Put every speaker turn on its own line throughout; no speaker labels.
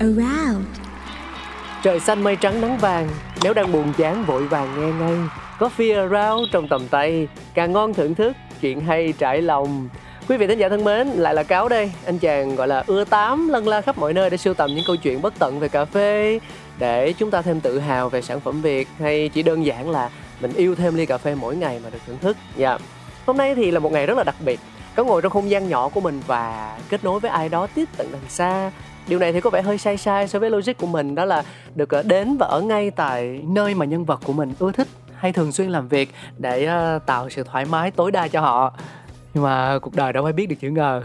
around
Trời xanh mây trắng nắng vàng, nếu đang buồn chán vội vàng nghe ngay. Coffee around trong tầm tay, càng ngon thưởng thức, chuyện hay trải lòng. Quý vị thính giả thân mến, lại là Cáo đây. Anh chàng gọi là ưa tám lân la khắp mọi nơi để sưu tầm những câu chuyện bất tận về cà phê để chúng ta thêm tự hào về sản phẩm Việt hay chỉ đơn giản là mình yêu thêm ly cà phê mỗi ngày mà được thưởng thức. Dạ. Hôm nay thì là một ngày rất là đặc biệt. Có ngồi trong không gian nhỏ của mình và kết nối với ai đó tiếp tận đằng xa điều này thì có vẻ hơi sai sai so với logic của mình, đó là được ờ, đến và ở ngay tại nơi mà nhân vật của mình ưa thích, hay thường xuyên làm việc để ờ, tạo sự thoải mái tối đa cho họ. Nhưng mà cuộc đời đâu ai biết được chữ ngờ.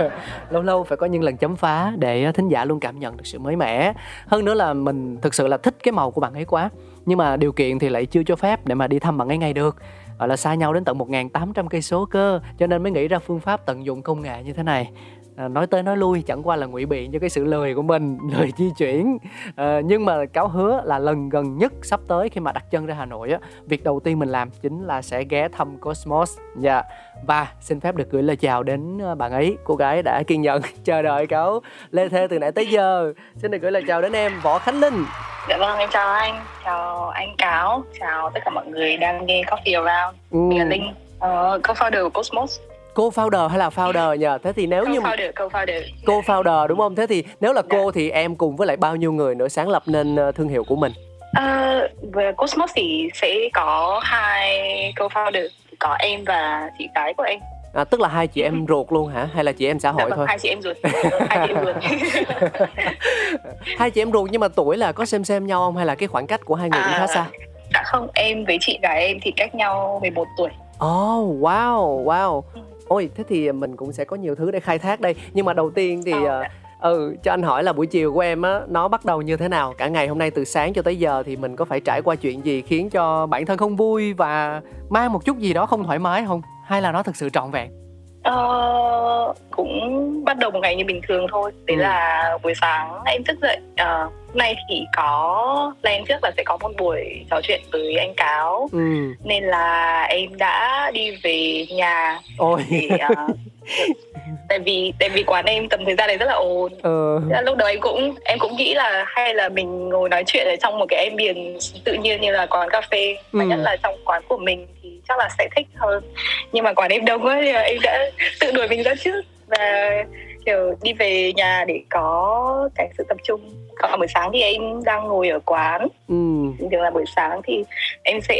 Lâu lâu phải có những lần chấm phá để ờ, thính giả luôn cảm nhận được sự mới mẻ. Hơn nữa là mình thực sự là thích cái màu của bạn ấy quá, nhưng mà điều kiện thì lại chưa cho phép để mà đi thăm bạn ấy ngay được. Gọi là xa nhau đến tận 1.800 cây số cơ, cho nên mới nghĩ ra phương pháp tận dụng công nghệ như thế này à, nói tới nói lui chẳng qua là ngụy biện cho cái sự lười của mình lười di chuyển. À, nhưng mà cáo hứa là lần gần nhất sắp tới khi mà đặt chân ra hà nội á. Việc đầu tiên mình làm chính là sẽ ghé thăm cosmos. Dạ. Và xin phép được gửi lời chào đến ờ, bạn ấy. Cô gái đã kiên nhẫn chờ đợi cáo lê thê từ nãy tới giờ. Xin được gửi lời chào đến em võ khánh linh.
Dạ vâng, em chào anh, chào anh Cáo, chào tất cả mọi người đang nghe Coffee Around.
ừ.
Mình là Linh, uh, co-founder của Cosmos.
Cô founder hay là founder nhờ thế thì nếu như mà
Co-founder, co-founder.
cô founder đúng không thế thì nếu là
Dạ.
cô thì em cùng với lại bao nhiêu người nữa sáng lập nên ờ, thương hiệu của mình
Ờ, về Cosmos thì sẽ có hai co-founder, có em và chị gái của em.
à, tức là hai chị em ruột luôn hả hay là chị em xã
Dạ
hội
vâng,
thôi
hai chị em ruột, hai chị em ruột.
hai chị em ruột nhưng mà tuổi là có xem xem nhau không hay là cái khoảng cách của hai người cũng khá xa
Dạ không, em với chị gái em thì cách nhau 11 tuổi.
oh wow wow
Ừ.
ôi thế thì mình cũng sẽ có nhiều thứ để khai thác đây. Nhưng mà đầu tiên thì
Ờ,
ừ cho anh hỏi là buổi chiều của em á nó bắt đầu như thế nào? Cả ngày hôm nay từ sáng cho tới giờ thì mình có phải trải qua chuyện gì khiến cho bản thân không vui và mang một chút gì đó không thoải mái không? Hay là nó thực sự trọn vẹn?
Ờ, cũng bắt đầu một ngày như bình thường thôi. Đấy
Ừ.
là buổi sáng em thức dậy hôm nay thì có plan trước là sẽ có một buổi trò chuyện với anh cáo.
Ừ.
Nên là em đã đi về nhà
ôi.
để ờ, tại vì tại vì quán em tầm thời gian này rất là ồn. Là lúc đầu em cũng em cũng nghĩ là hay là mình ngồi nói chuyện ở trong một cái ambience tự nhiên như là quán cà phê. Mà
Ừ.
nhất là trong quán của mình thì chắc là sẽ thích hơn. Nhưng mà quán em đông quá thì em đã tự đuổi mình ra trước. Và kiểu đi về nhà để có cái sự tập trung. Còn buổi sáng thì em đang ngồi ở quán.
Ừ.
Thường là buổi sáng thì em sẽ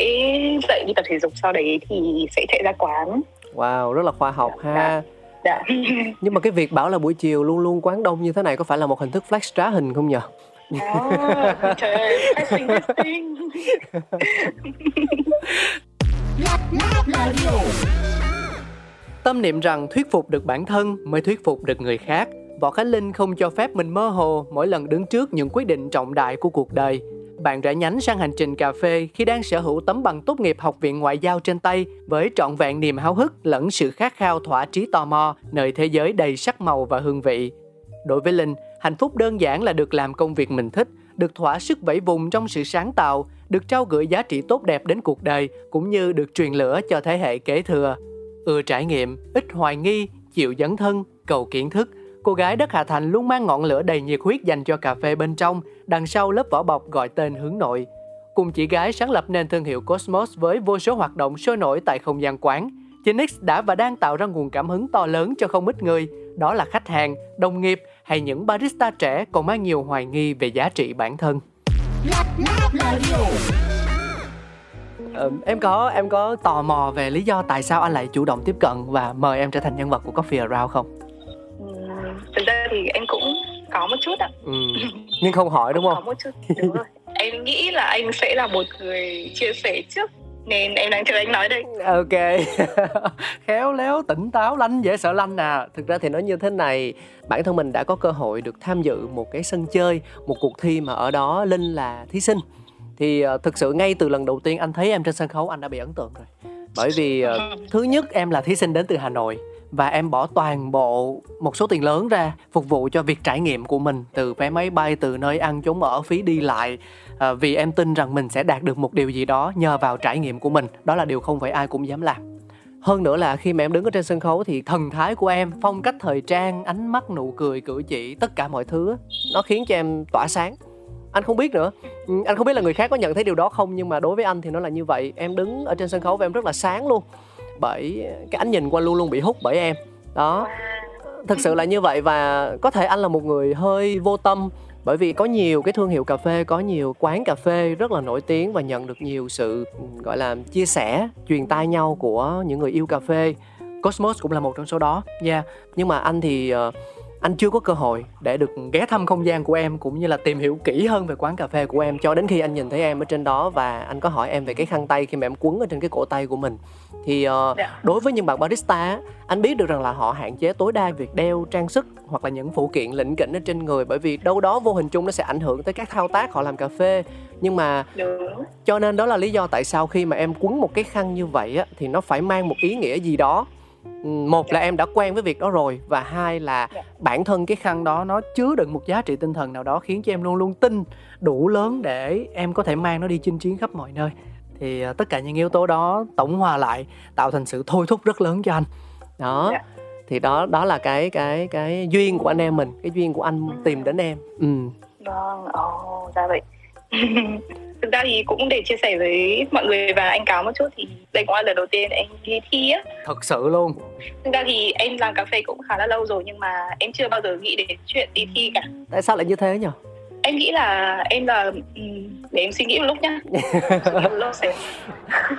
dậy đi tập thể dục sau đấy thì sẽ chạy ra quán.
Wow rất là khoa học ha.
Dạ
nhưng mà cái việc bảo là buổi chiều luôn luôn quán đông như thế này có phải là một hình thức flex trá hình không nhờ?
À, trời ơi, fashion fashion.
Tâm niệm rằng thuyết phục được bản thân mới thuyết phục được người khác. Võ Khánh Linh không cho phép mình mơ hồ mỗi lần đứng trước những quyết định trọng đại của cuộc đời. Bạn rẽ nhánh sang hành trình cà phê khi đang sở hữu tấm bằng tốt nghiệp học viện ngoại giao trên tay với trọn vẹn niềm háo hức lẫn sự khát khao thỏa trí tò mò nơi thế giới đầy sắc màu và hương vị. Đối với Linh, hạnh phúc đơn giản là được làm công việc mình thích, được thỏa sức vẫy vùng trong sự sáng tạo, được trao gửi giá trị tốt đẹp đến cuộc đời cũng như được truyền lửa cho thế hệ kế thừa. Ưa trải nghiệm, ít hoài nghi, chịu dấn thân, cầu kiến thức. Cô gái đất Hà Thành luôn mang ngọn lửa đầy nhiệt huyết dành cho cà phê bên trong, đằng sau lớp vỏ bọc gọi tên hướng nội. Cùng chị gái sáng lập nên thương hiệu Cosmos với vô số hoạt động sôi nổi tại không gian quán. 9X đã và đang tạo ra nguồn cảm hứng to lớn cho không ít người, đó là khách hàng, đồng nghiệp hay những barista trẻ còn mang nhiều hoài nghi về giá trị bản thân. Ờ, em có em có tò mò về lý do tại sao anh lại chủ động tiếp cận và mời em trở thành nhân vật của Coffee Around không?
Ừm, thực ra thì em cũng có một chút ạ
Ừ. Nhưng không hỏi đúng
có
không?
một chút đúng rồi em nghĩ là anh sẽ là một người chia sẻ trước nên em đang chờ anh nói đây
Ok Khéo léo, tỉnh táo, lanh, dễ sợ lanh à Thực ra thì nói như thế này Bản thân mình đã có cơ hội được tham dự một cái sân chơi Một cuộc thi mà ở đó Linh là thí sinh thì uh, thực sự ngay từ lần đầu tiên anh thấy em trên sân khấu Anh đã bị ấn tượng rồi. Bởi vì uh, thứ nhất em là thí sinh đến từ Hà Nội và em bỏ toàn bộ một số tiền lớn ra phục vụ cho việc trải nghiệm của mình từ vé máy bay từ nơi ăn chốn ở phí đi lại à, vì em tin rằng mình sẽ đạt được một điều gì đó nhờ vào trải nghiệm của mình. Đó là điều không phải ai cũng dám làm. Hơn nữa là khi mà em đứng ở trên sân khấu thì thần thái của em phong cách thời trang ánh mắt nụ cười cử chỉ tất cả mọi thứ nó khiến cho em tỏa sáng anh không biết nữa. Ừ, anh không biết là người khác có nhận thấy điều đó không nhưng mà đối với anh thì nó là như vậy. Em đứng ở trên sân khấu và em rất là sáng luôn. Bởi cái ánh nhìn của anh luôn luôn bị hút bởi em. Đó. Thực sự là như vậy và có thể anh là một người hơi vô tâm bởi vì có nhiều cái thương hiệu cà phê có nhiều quán cà phê rất là nổi tiếng và nhận được nhiều sự gọi là chia sẻ truyền tai nhau của những người yêu cà phê. Cosmos cũng là một trong số đó. Nha nhưng mà anh thì uh, anh chưa có cơ hội để được ghé thăm không gian của em cũng như là tìm hiểu kỹ hơn về quán cà phê của em. Cho đến khi anh nhìn thấy em ở trên đó và anh có hỏi em về cái khăn tay khi mà em quấn ở trên cái cổ tay của mình thì
Dạ.
đối với những bạn barista anh biết được rằng là họ hạn chế tối đa việc đeo trang sức hoặc là những phụ kiện lỉnh kỉnh ở trên người bởi vì đâu đó vô hình chung nó sẽ ảnh hưởng tới các thao tác họ làm cà phê. Nhưng mà
đúng.
cho nên đó là lý do tại sao khi mà em quấn một cái khăn như vậy á thì nó phải mang một ý nghĩa gì đó một là em đã quen với việc đó rồi và hai là
Dạ.
bản thân cái khăn đó nó chứa đựng một giá trị tinh thần nào đó khiến cho em luôn luôn tin đủ lớn để em có thể mang nó đi chinh chiến khắp mọi nơi. Thì à, tất cả những yếu tố đó tổng hòa lại tạo thành sự thôi thúc rất lớn cho anh. Đó.
Dạ.
thì đó đó là cái cái cái duyên của anh em mình cái duyên của anh tìm đến em. Ừ
vâng ồ ra vậy thực ra thì cũng để chia sẻ với mọi người và anh cáo một chút thì đây cũng là lần đầu tiên em đi thi á.
Thật sự luôn.
Thực ra thì em làm cà phê cũng khá là lâu rồi nhưng mà em chưa bao giờ nghĩ đến chuyện đi thi cả.
Tại sao lại như thế nhỉ
em nghĩ là em là ừm, để em suy nghĩ một lúc nhá. Một lúc xem.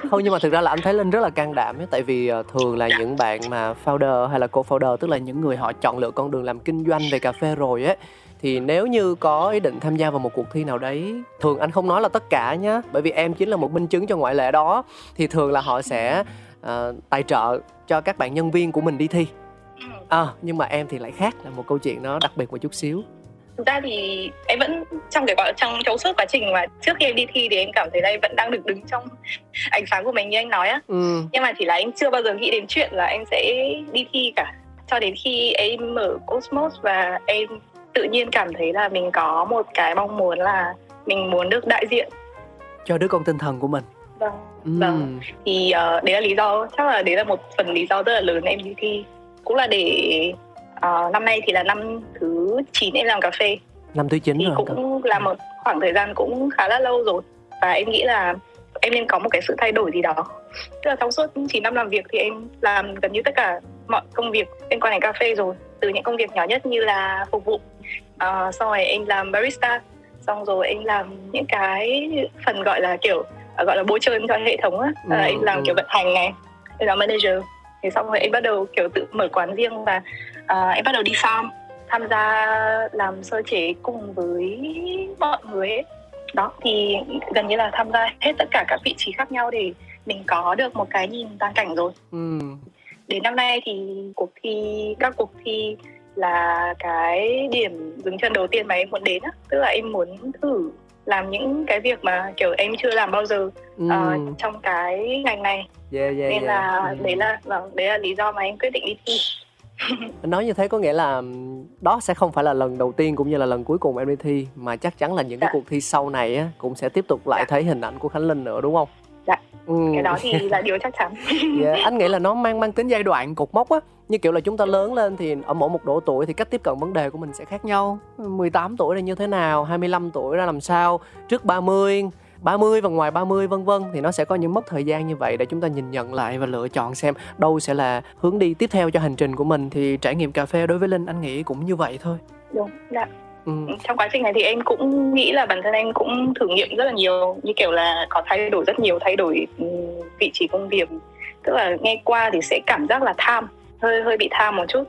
Không nhưng mà thực ra là anh thấy linh rất là can đảm ấy tại vì ờ, thường là những bạn mà founder hay là co-founder tức là những người họ chọn lựa con đường làm kinh doanh về cà phê rồi ấy thì nếu như có ý định tham gia vào một cuộc thi nào đấy thường anh không nói là tất cả nhá. Bởi vì em chính là một minh chứng cho ngoại lệ đó. Thì thường là họ sẽ ờ, tài trợ cho các bạn nhân viên của mình đi thi.
Ừm.
à, nhưng mà em thì lại khác là một câu chuyện nó đặc biệt một chút xíu.
Thực ra thì em vẫn trong cái quá trong trong suốt quá trình mà trước khi em đi thi thì em cảm thấy là em vẫn đang được đứng trong ánh sáng của mình như anh nói á.
Ừ.
Nhưng mà chỉ là em chưa bao giờ nghĩ đến chuyện là em sẽ đi thi cả. Cho đến khi em mở Cosmos và em tự nhiên cảm thấy là mình có một cái mong muốn là mình muốn được đại diện.
Cho đứa con tinh thần của mình.
Vâng. Vâng. thì uh, đấy là lý do chắc là đấy là một phần lý do rất là lớn em đi thi. Cũng là để uh, năm nay thì là năm thứ 9 em làm cà phê.
Năm thứ chín
thì
rồi
cũng là một khoảng thời gian cũng khá là lâu rồi. Và em nghĩ là em nên có một cái sự thay đổi gì đó. Tức là trong suốt 9 năm làm việc thì em làm gần như tất cả mọi công việc liên quan đến cà phê rồi. Từ những công việc nhỏ nhất như là phục vụ uh, sau này em làm barista xong rồi em làm những cái phần gọi là kiểu uh, gọi là bôi trơn cho hệ thống á
Ừ,
uh, em làm
ừ.
kiểu vận hành này em làm manager thì xong rồi em bắt đầu kiểu tự mở quán riêng và uh, em bắt đầu đi farm tham gia làm sơ chế cùng với mọi người ấy. đó thì gần như là tham gia hết tất cả các vị trí khác nhau để mình có được một cái nhìn toàn cảnh rồi
ừ.
đến năm nay thì cuộc thi các cuộc thi là cái điểm dừng chân đầu tiên mà em muốn đến á tức là em muốn thử làm những cái việc mà kiểu em chưa làm bao giờ
Ừ.
ờ, trong cái ngành này
yeah, yeah,
nên
yeah.
là
Ừ.
đấy là vâng, đấy là lý do mà em quyết định đi thi
nói như thế có nghĩa là đó sẽ không phải là lần đầu tiên cũng như là lần cuối cùng em đi thi mà chắc chắn là những cái
Dạ.
cuộc thi sau này á cũng sẽ tiếp tục lại
Dạ.
thấy hình ảnh của khánh linh nữa đúng không
Dạ.
ừ.
cái đó thì là điều chắc chắn
Dạ, anh nghĩ là nó mang mang tính giai đoạn cột mốc á như kiểu là chúng ta lớn lên thì ở mỗi một độ tuổi thì cách tiếp cận vấn đề của mình sẽ khác nhau. 18 tuổi là như thế nào 25 tuổi ra làm sao trước 30 30 và ngoài 30 vân vân. Thì nó sẽ có những mốc thời gian như vậy để chúng ta nhìn nhận lại và lựa chọn xem đâu sẽ là hướng đi tiếp theo cho hành trình của mình. Thì trải nghiệm cà phê đối với Linh anh nghĩ cũng như vậy thôi.
đúng dạ.
Ừ.
trong quá trình này thì em cũng nghĩ là bản thân em cũng thử nghiệm rất là nhiều như kiểu là có thay đổi rất nhiều thay đổi ừ, vị trí công việc. Tức là nghe qua thì sẽ cảm giác là tham hơi hơi bị tham một chút.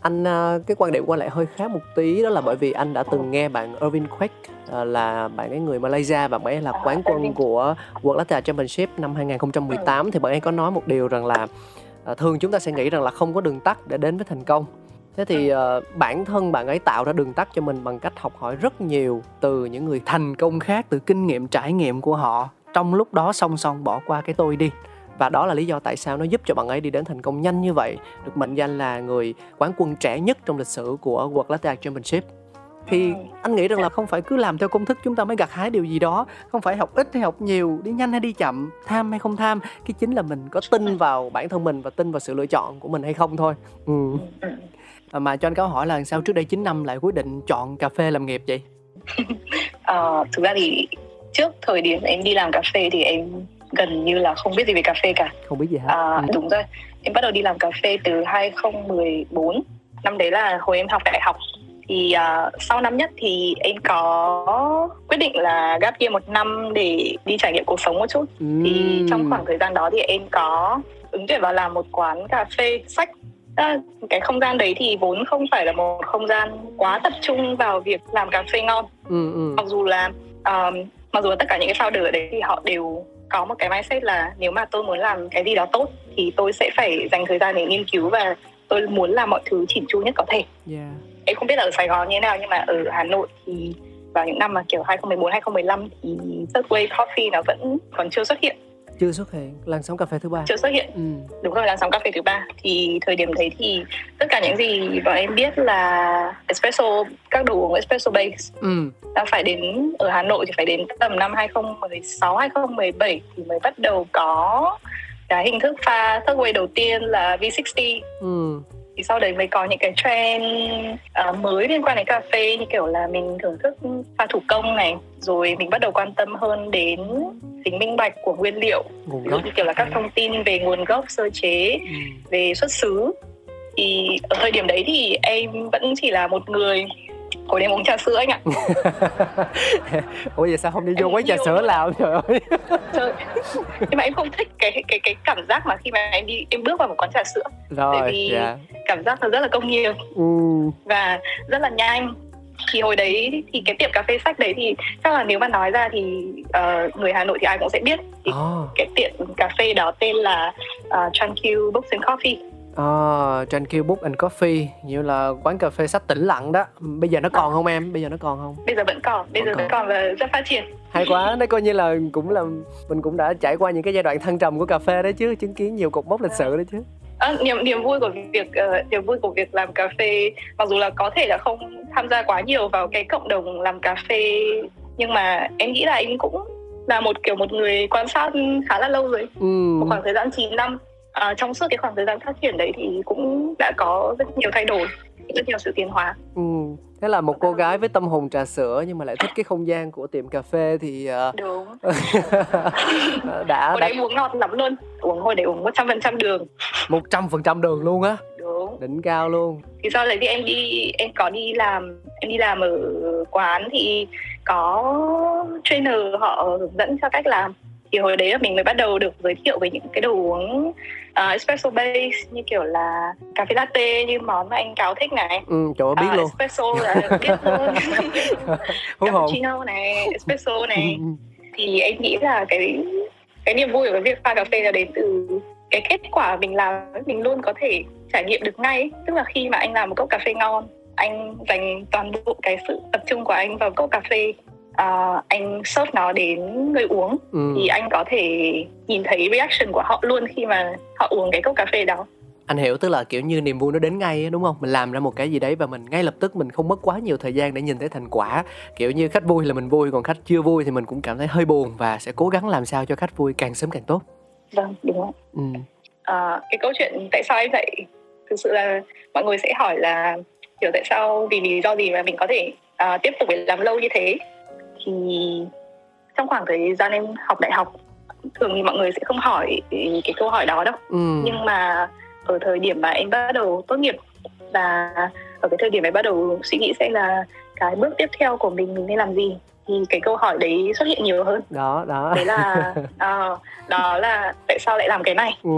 Anh à, cái quan điểm qua lại hơi khác một tí đó là bởi vì anh đã từng nghe bạn Irvin Quek à, là bạn ấy người Malaysia và bạn ấy là
À,
quán quân của World Latte Championship năm 2018 thì bạn ấy có nói một điều rằng là à, thường chúng ta sẽ nghĩ rằng là không có đường tắt để đến với thành công. Thế thì à, bản thân bạn ấy tạo ra đường tắt cho mình bằng cách học hỏi rất nhiều từ những người thành công khác từ kinh nghiệm trải nghiệm của họ. Trong lúc đó song song bỏ qua cái tôi đi và đó là lý do tại sao nó giúp cho bạn ấy đi đến thành công nhanh như vậy được mệnh danh là người quán quân trẻ nhất trong lịch sử của World Latte Championship thì anh nghĩ rằng là không phải cứ làm theo công thức chúng ta mới gặt hái điều gì đó không phải học ít hay học nhiều đi nhanh hay đi chậm tham hay không tham cái chính là mình có tin vào bản thân mình và tin vào sự lựa chọn của mình hay không thôi ừ.
Ừ.
À, mà cho anh câu hỏi là sao trước đây 9 năm lại quyết định chọn cà phê làm nghiệp vậy
Ờ, thực ra thì trước thời điểm em đi làm cà phê thì em gần như là không biết gì về cà phê cả.
Không biết gì hết.
À,
ừ.
đúng rồi. Em bắt đầu đi làm cà phê từ 2014 năm đấy là hồi em học đại học. Thì à, sau năm nhất thì em có quyết định là gap year một năm để đi trải nghiệm cuộc sống một chút. Thì
Ừm.
trong khoảng thời gian đó thì em có ứng tuyển vào làm một quán cà phê sách. À, cái không gian đấy thì vốn không phải là một không gian quá tập trung vào việc làm cà phê ngon.
Ừ, ừ.
mặc dù là um, mặc dù là tất cả những cái founder ở đấy thì họ đều có một cái mindset là nếu mà tôi muốn làm cái gì đó tốt thì tôi sẽ phải dành thời gian để nghiên cứu và tôi muốn làm mọi thứ chỉn chu nhất có thể
Yeah.
em không biết là ở Sài Gòn như thế nào nhưng mà ở Hà Nội thì vào những năm mà kiểu 2014 2015 thì Subway Coffee nó vẫn còn chưa xuất hiện
chưa xuất hiện làn sóng cà phê thứ ba
chưa xuất hiện
ừ.
đúng rồi làn sóng cà phê thứ ba thì thời điểm đấy thì tất cả những gì bọn em biết là espresso các đồ uống espresso base
Ừ.
ta phải đến ở Hà Nội thì phải đến tầm năm 2016 2017 thì mới bắt đầu có cái hình thức pha third way đầu tiên là V60
Ừ.
thì sau đấy mới có những cái trend ờ, mới liên quan đến cà phê như kiểu là mình thưởng thức pha thủ công này rồi mình bắt đầu quan tâm hơn đến tính minh bạch của nguyên liệu. Như kiểu là các thông tin về nguồn gốc sơ chế
ừ.
về xuất xứ. Thì ở thời điểm đấy thì em vẫn chỉ là một người hồi đêm uống trà sữa anh ạ.
Ủa vậy sao không đi vô
Em
quán trà sữa làm? Trời ơi.
Trời. nhưng mà em không thích cái cái cái cảm giác mà khi mà em đi em bước vào một quán trà sữa.
Rồi
Tại vì-
dạ.
cảm giác nó rất là công nghiệp.
Ừ.
và rất là nhanh. Thì hồi đấy thì cái tiệm cà phê sách đấy thì chắc là nếu mà nói ra thì ờ, người Hà Nội thì ai cũng sẽ biết. Thì
oh.
cái tiệm cà phê đó tên là uh, Tranquil Books and Coffee
Oh, Tranquil Book and Coffee như là quán cà phê sách tĩnh lặng đó. Bây giờ nó còn không em? Bây giờ nó còn không?
Bây giờ vẫn còn bây
Vẫn
giờ vẫn còn. và rất phát triển.
Hay quá đấy coi như là cũng là mình cũng đã trải qua những cái giai đoạn thăng trầm của cà phê đấy chứ chứng kiến nhiều cột mốc lịch sử đấy chứ.
Ờ, niềm niềm vui của việc ờ, niềm vui của việc làm cà phê mặc dù là có thể là không tham gia quá nhiều vào cái cộng đồng làm cà phê nhưng mà em nghĩ là em cũng là một kiểu một người quan sát khá là lâu rồi.
Ừ.
một khoảng thời gian 9 năm à, trong suốt cái khoảng thời gian phát triển đấy thì cũng đã có rất nhiều thay đổi rất nhiều sự tiến hóa.
Ừ. thế là một cô gái với tâm hồn trà sữa nhưng mà lại thích cái không gian của tiệm cà phê thì ờ,
đúng.
Đã
hồi
đã
đấy uống ngọt lắm luôn uống hồi đấy uống 100% đường.
Một trăm phần trăm đường luôn á?
Đúng.
Đỉnh cao luôn.
Thì sau đấy thì em đi em có đi làm em đi làm ở quán thì có trainer họ hướng dẫn cho cách làm. Thì hồi đấy là mình mới bắt đầu được giới thiệu về những cái đồ uống uh, espresso base như kiểu là cà phê latte như món mà anh cáo thích này.
Ừ trời biết
À,
luôn.
espresso là biết luôn. Cappuccino này espresso này. Thì em nghĩ là cái cái niềm vui của việc pha cà phê là đến từ cái kết quả mình làm mình luôn có thể trải nghiệm được ngay tức là khi mà anh làm một cốc cà phê ngon anh dành toàn bộ cái sự tập trung của anh vào cốc cà phê à, anh serve nó đến người uống.
Ừ.
thì anh có thể nhìn thấy reaction của họ luôn khi mà họ uống cái cốc cà phê đó.
Anh hiểu tức là kiểu như niềm vui nó đến ngay đúng không? Mình làm ra một cái gì đấy và mình ngay lập tức mình không mất quá nhiều thời gian để nhìn thấy thành quả. Kiểu như khách vui là mình vui còn khách chưa vui thì mình cũng cảm thấy hơi buồn và sẽ cố gắng làm sao cho khách vui càng sớm càng tốt.
Vâng đúng không
ừ.
à, cái câu chuyện tại sao em lại thực sự là mọi người sẽ hỏi là kiểu tại sao vì lý do gì mà mình có thể à, tiếp tục để làm lâu như thế thì trong khoảng thời gian em học đại học thường thì mọi người sẽ không hỏi cái câu hỏi đó đâu.
Ừ.
nhưng mà ở thời điểm mà em bắt đầu tốt nghiệp và ở cái thời điểm em bắt đầu suy nghĩ xem là cái bước tiếp theo của mình mình nên làm gì thì cái câu hỏi đấy xuất hiện nhiều hơn.
Đó đó.
Đấy là uh, đó là tại sao lại làm cái này.
Ừ.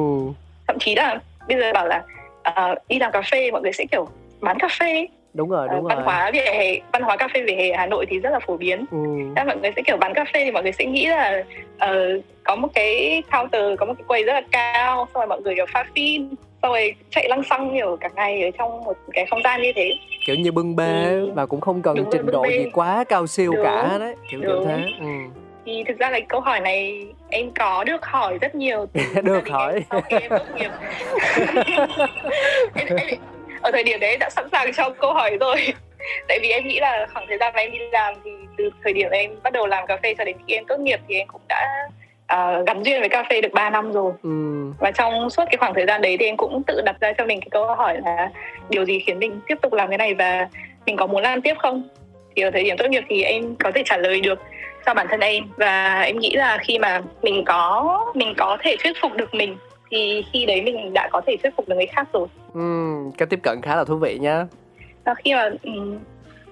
thậm chí là bây giờ bảo là uh, đi làm cà phê mọi người sẽ kiểu bán cà phê
đúng rồi đúng
uh, văn
rồi
hóa vỉa hè văn hóa cà phê vỉa hè Hà Nội thì rất là phổ biến
ừ.
Mọi người sẽ kiểu bán cà phê thì mọi người sẽ nghĩ là uh, có một cái counter có một cái quầy rất là cao xong rồi mọi người kiểu pha phin xong rồi chạy lăng xăng nhiều cả ngày ở trong một cái không gian như thế
kiểu như bưng bê
Ừ.
và cũng không cần
Đúng
trình độ
bê.
gì quá cao siêu
Đúng.
cả đấy kiểu kiểu
Đúng.
thế ừ.
thì thực ra là câu hỏi này em có được hỏi rất nhiều từ
Được hỏi.
em sau khi em tốt nghiệp em, em, ở thời điểm đấy đã sẵn sàng cho câu hỏi rồi. Tại vì em nghĩ là khoảng thời gian mà em đi làm thì từ thời điểm em bắt đầu làm cà phê cho đến khi em tốt nghiệp thì em cũng đã à, gắn duyên với cà phê được 3 năm rồi.
Ừ.
và trong suốt cái khoảng thời gian đấy thì em cũng tự đặt ra cho mình cái câu hỏi là điều gì khiến mình tiếp tục làm cái này và mình có muốn làm tiếp không? Thì ở thời điểm tốt nghiệp thì em có thể trả lời được cho bản thân em. Và em nghĩ là khi mà mình có mình có thể thuyết phục được mình thì khi đấy mình đã có thể thuyết phục được người khác rồi.
Ừ. cái tiếp cận khá là thú vị nhá.
Và khi mà ừm,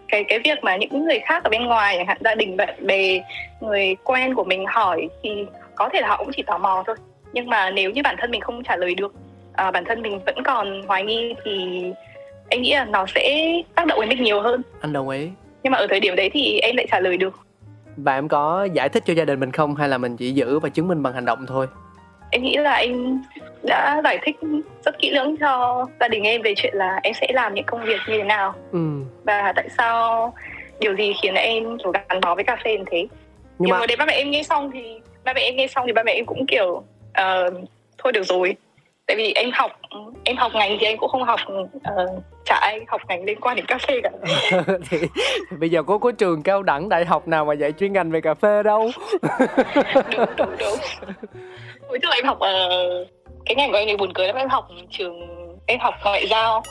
cái cái việc mà những người khác ở bên ngoài chẳng hạn gia đình bạn bè người quen của mình hỏi thì có thể là họ cũng chỉ tò mò thôi. Nhưng mà nếu như bản thân mình không trả lời được à, bản thân mình vẫn còn hoài nghi thì em nghĩ là nó sẽ tác động đến mình nhiều hơn.
Anh đồng ý.
Nhưng mà ở thời điểm đấy thì em lại trả lời được.
Và em có giải thích cho gia đình mình không? Hay là mình chỉ giữ và chứng minh bằng hành động thôi
em nghĩ là em đã giải thích rất kỹ lưỡng cho gia đình em về chuyện là em sẽ làm những công việc như thế nào.
Ừ.
và tại sao điều gì khiến em kiểu gắn bó với cà phê như thế.
Nhưng
nhưng
mà
mà đến ba mẹ em nghe xong thì ba mẹ em nghe xong thì ba mẹ em cũng kiểu ờ, thôi được rồi tại vì em học em học ngành thì em cũng không học uh, chả ai học ngành liên quan đến cà phê cả.
Thì, thì bây giờ có có trường cao đẳng đại học nào mà dạy chuyên ngành về cà phê đâu?
Đúng đúng đúng. Hồi trước em học ờ, cái ngành của em thì buồn cười lắm em học trường em học ngoại giao.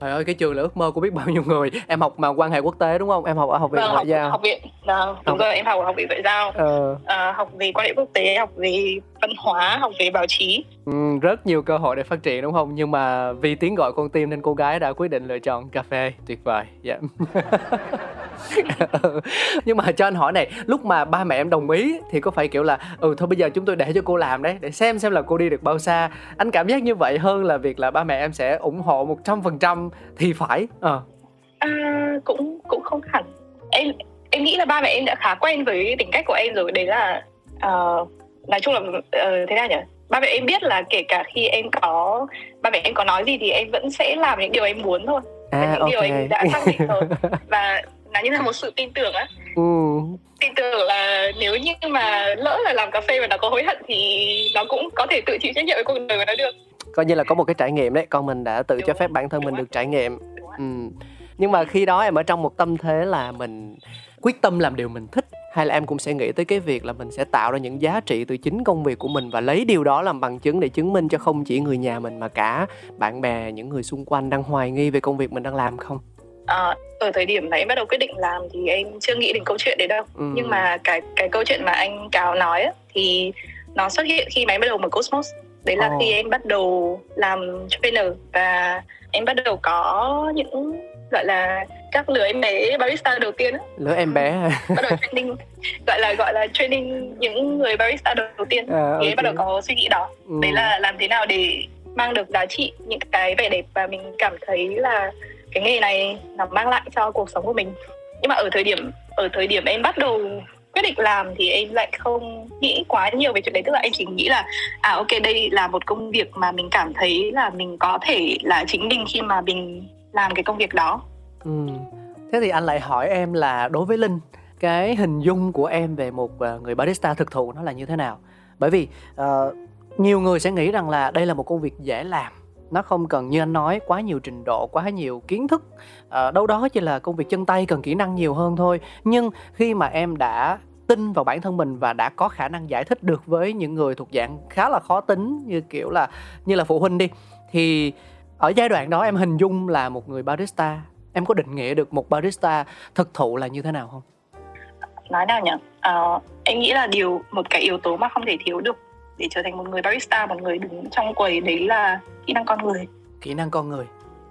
Trời ơi cái trường là ước mơ của biết bao nhiêu người. Em học mà quan hệ quốc tế đúng không? Em học ở học viện
Vâng,
ngoại
học,
giao.
học viện. Vâng, đúng
Học-
rồi em học ở học viện ngoại giao.
Ờ,
Ờ, học về quan hệ quốc tế học về văn hóa học về báo chí.
Ừ, rất nhiều cơ hội để phát triển đúng không? Nhưng mà vì tiếng gọi con tim nên cô gái đã quyết định lựa chọn cà phê. Tuyệt vời dạ. Ừ. nhưng mà cho anh hỏi này lúc mà ba mẹ em đồng ý thì có phải kiểu là ừ thôi bây giờ chúng tôi để cho cô làm đấy để xem xem là cô đi được bao xa. Anh cảm giác như vậy hơn là việc là ba mẹ em sẽ ủng hộ một trăm phần trăm thì phải. Ờ.
À, cũng cũng không hẳn. Em em nghĩ là ba mẹ em đã khá quen với tính cách của em rồi. Đấy là ờ, nói chung là ờ, thế nào nhỉ? Ba mẹ em biết là kể cả khi em có ba mẹ em có nói gì thì em vẫn sẽ làm những điều em muốn thôi. Và
à
những
ok.
điều em đã xác định rồi. Và nó như là một sự tin tưởng á.
Ừ.
Tin tưởng là nếu như mà lỡ là làm cà phê và nó có hối hận thì nó cũng có thể tự chịu trách nhiệm với cuộc đời của nó được.
Coi như là có một cái trải nghiệm đấy con mình đã tự cho
Đúng.
phép bản thân mình
Đúng.
được trải nghiệm. Ừ. nhưng mà khi đó em ở trong một tâm thế là mình quyết tâm làm điều mình thích hay là em cũng sẽ nghĩ tới cái việc là mình sẽ tạo ra những giá trị từ chính công việc của mình và lấy điều đó làm bằng chứng để chứng minh cho không chỉ người nhà mình mà cả bạn bè những người xung quanh đang hoài nghi về công việc mình đang làm không
Ờ, ở thời điểm mà em bắt đầu quyết định làm thì em chưa nghĩ đến câu chuyện đấy đâu
ừ.
nhưng mà cái cái câu chuyện mà anh Cáo nói á, thì nó xuất hiện khi mà em bắt đầu mở Cosmos đấy là
Ồ.
khi em bắt đầu làm trainer và em bắt đầu có những gọi là các lứa em bé barista đầu tiên á,
lứa em bé
bắt đầu training. Gọi là gọi là training những người barista đầu tiên.
À,
thì em bắt đầu có suy nghĩ đó.
Ừ.
đấy là làm thế nào để mang được giá trị những cái vẻ đẹp và mình cảm thấy là cái nghề này nó mang lại cho cuộc sống của mình. Nhưng mà ở thời điểm ở thời điểm em bắt đầu quyết định làm thì em lại không nghĩ quá nhiều về chuyện đấy. Tức là em chỉ nghĩ là à ok đây là một công việc mà mình cảm thấy là mình có thể là chính mình khi mà mình làm cái công việc đó
Ừ. Thế thì anh lại hỏi em là đối với Linh cái hình dung của em về một ờ, người barista thực thụ nó là như thế nào? Bởi vì uh, nhiều người sẽ nghĩ rằng là đây là một công việc dễ làm nó không cần như anh nói quá nhiều trình độ quá nhiều kiến thức à, đâu đó chỉ là công việc chân tay cần kỹ năng nhiều hơn thôi nhưng khi mà em đã tin vào bản thân mình và đã có khả năng giải thích được với những người thuộc dạng khá là khó tính như kiểu là như là phụ huynh đi thì ở giai đoạn đó em hình dung là một người barista. Em có định nghĩa được một barista thực thụ là như thế nào không?
Nói nào nhỉ? Ờ, em nghĩ là điều một cái yếu tố mà không thể thiếu được để trở thành một người barista một người đứng trong quầy đấy là kỹ năng con người.
Kỹ năng con người.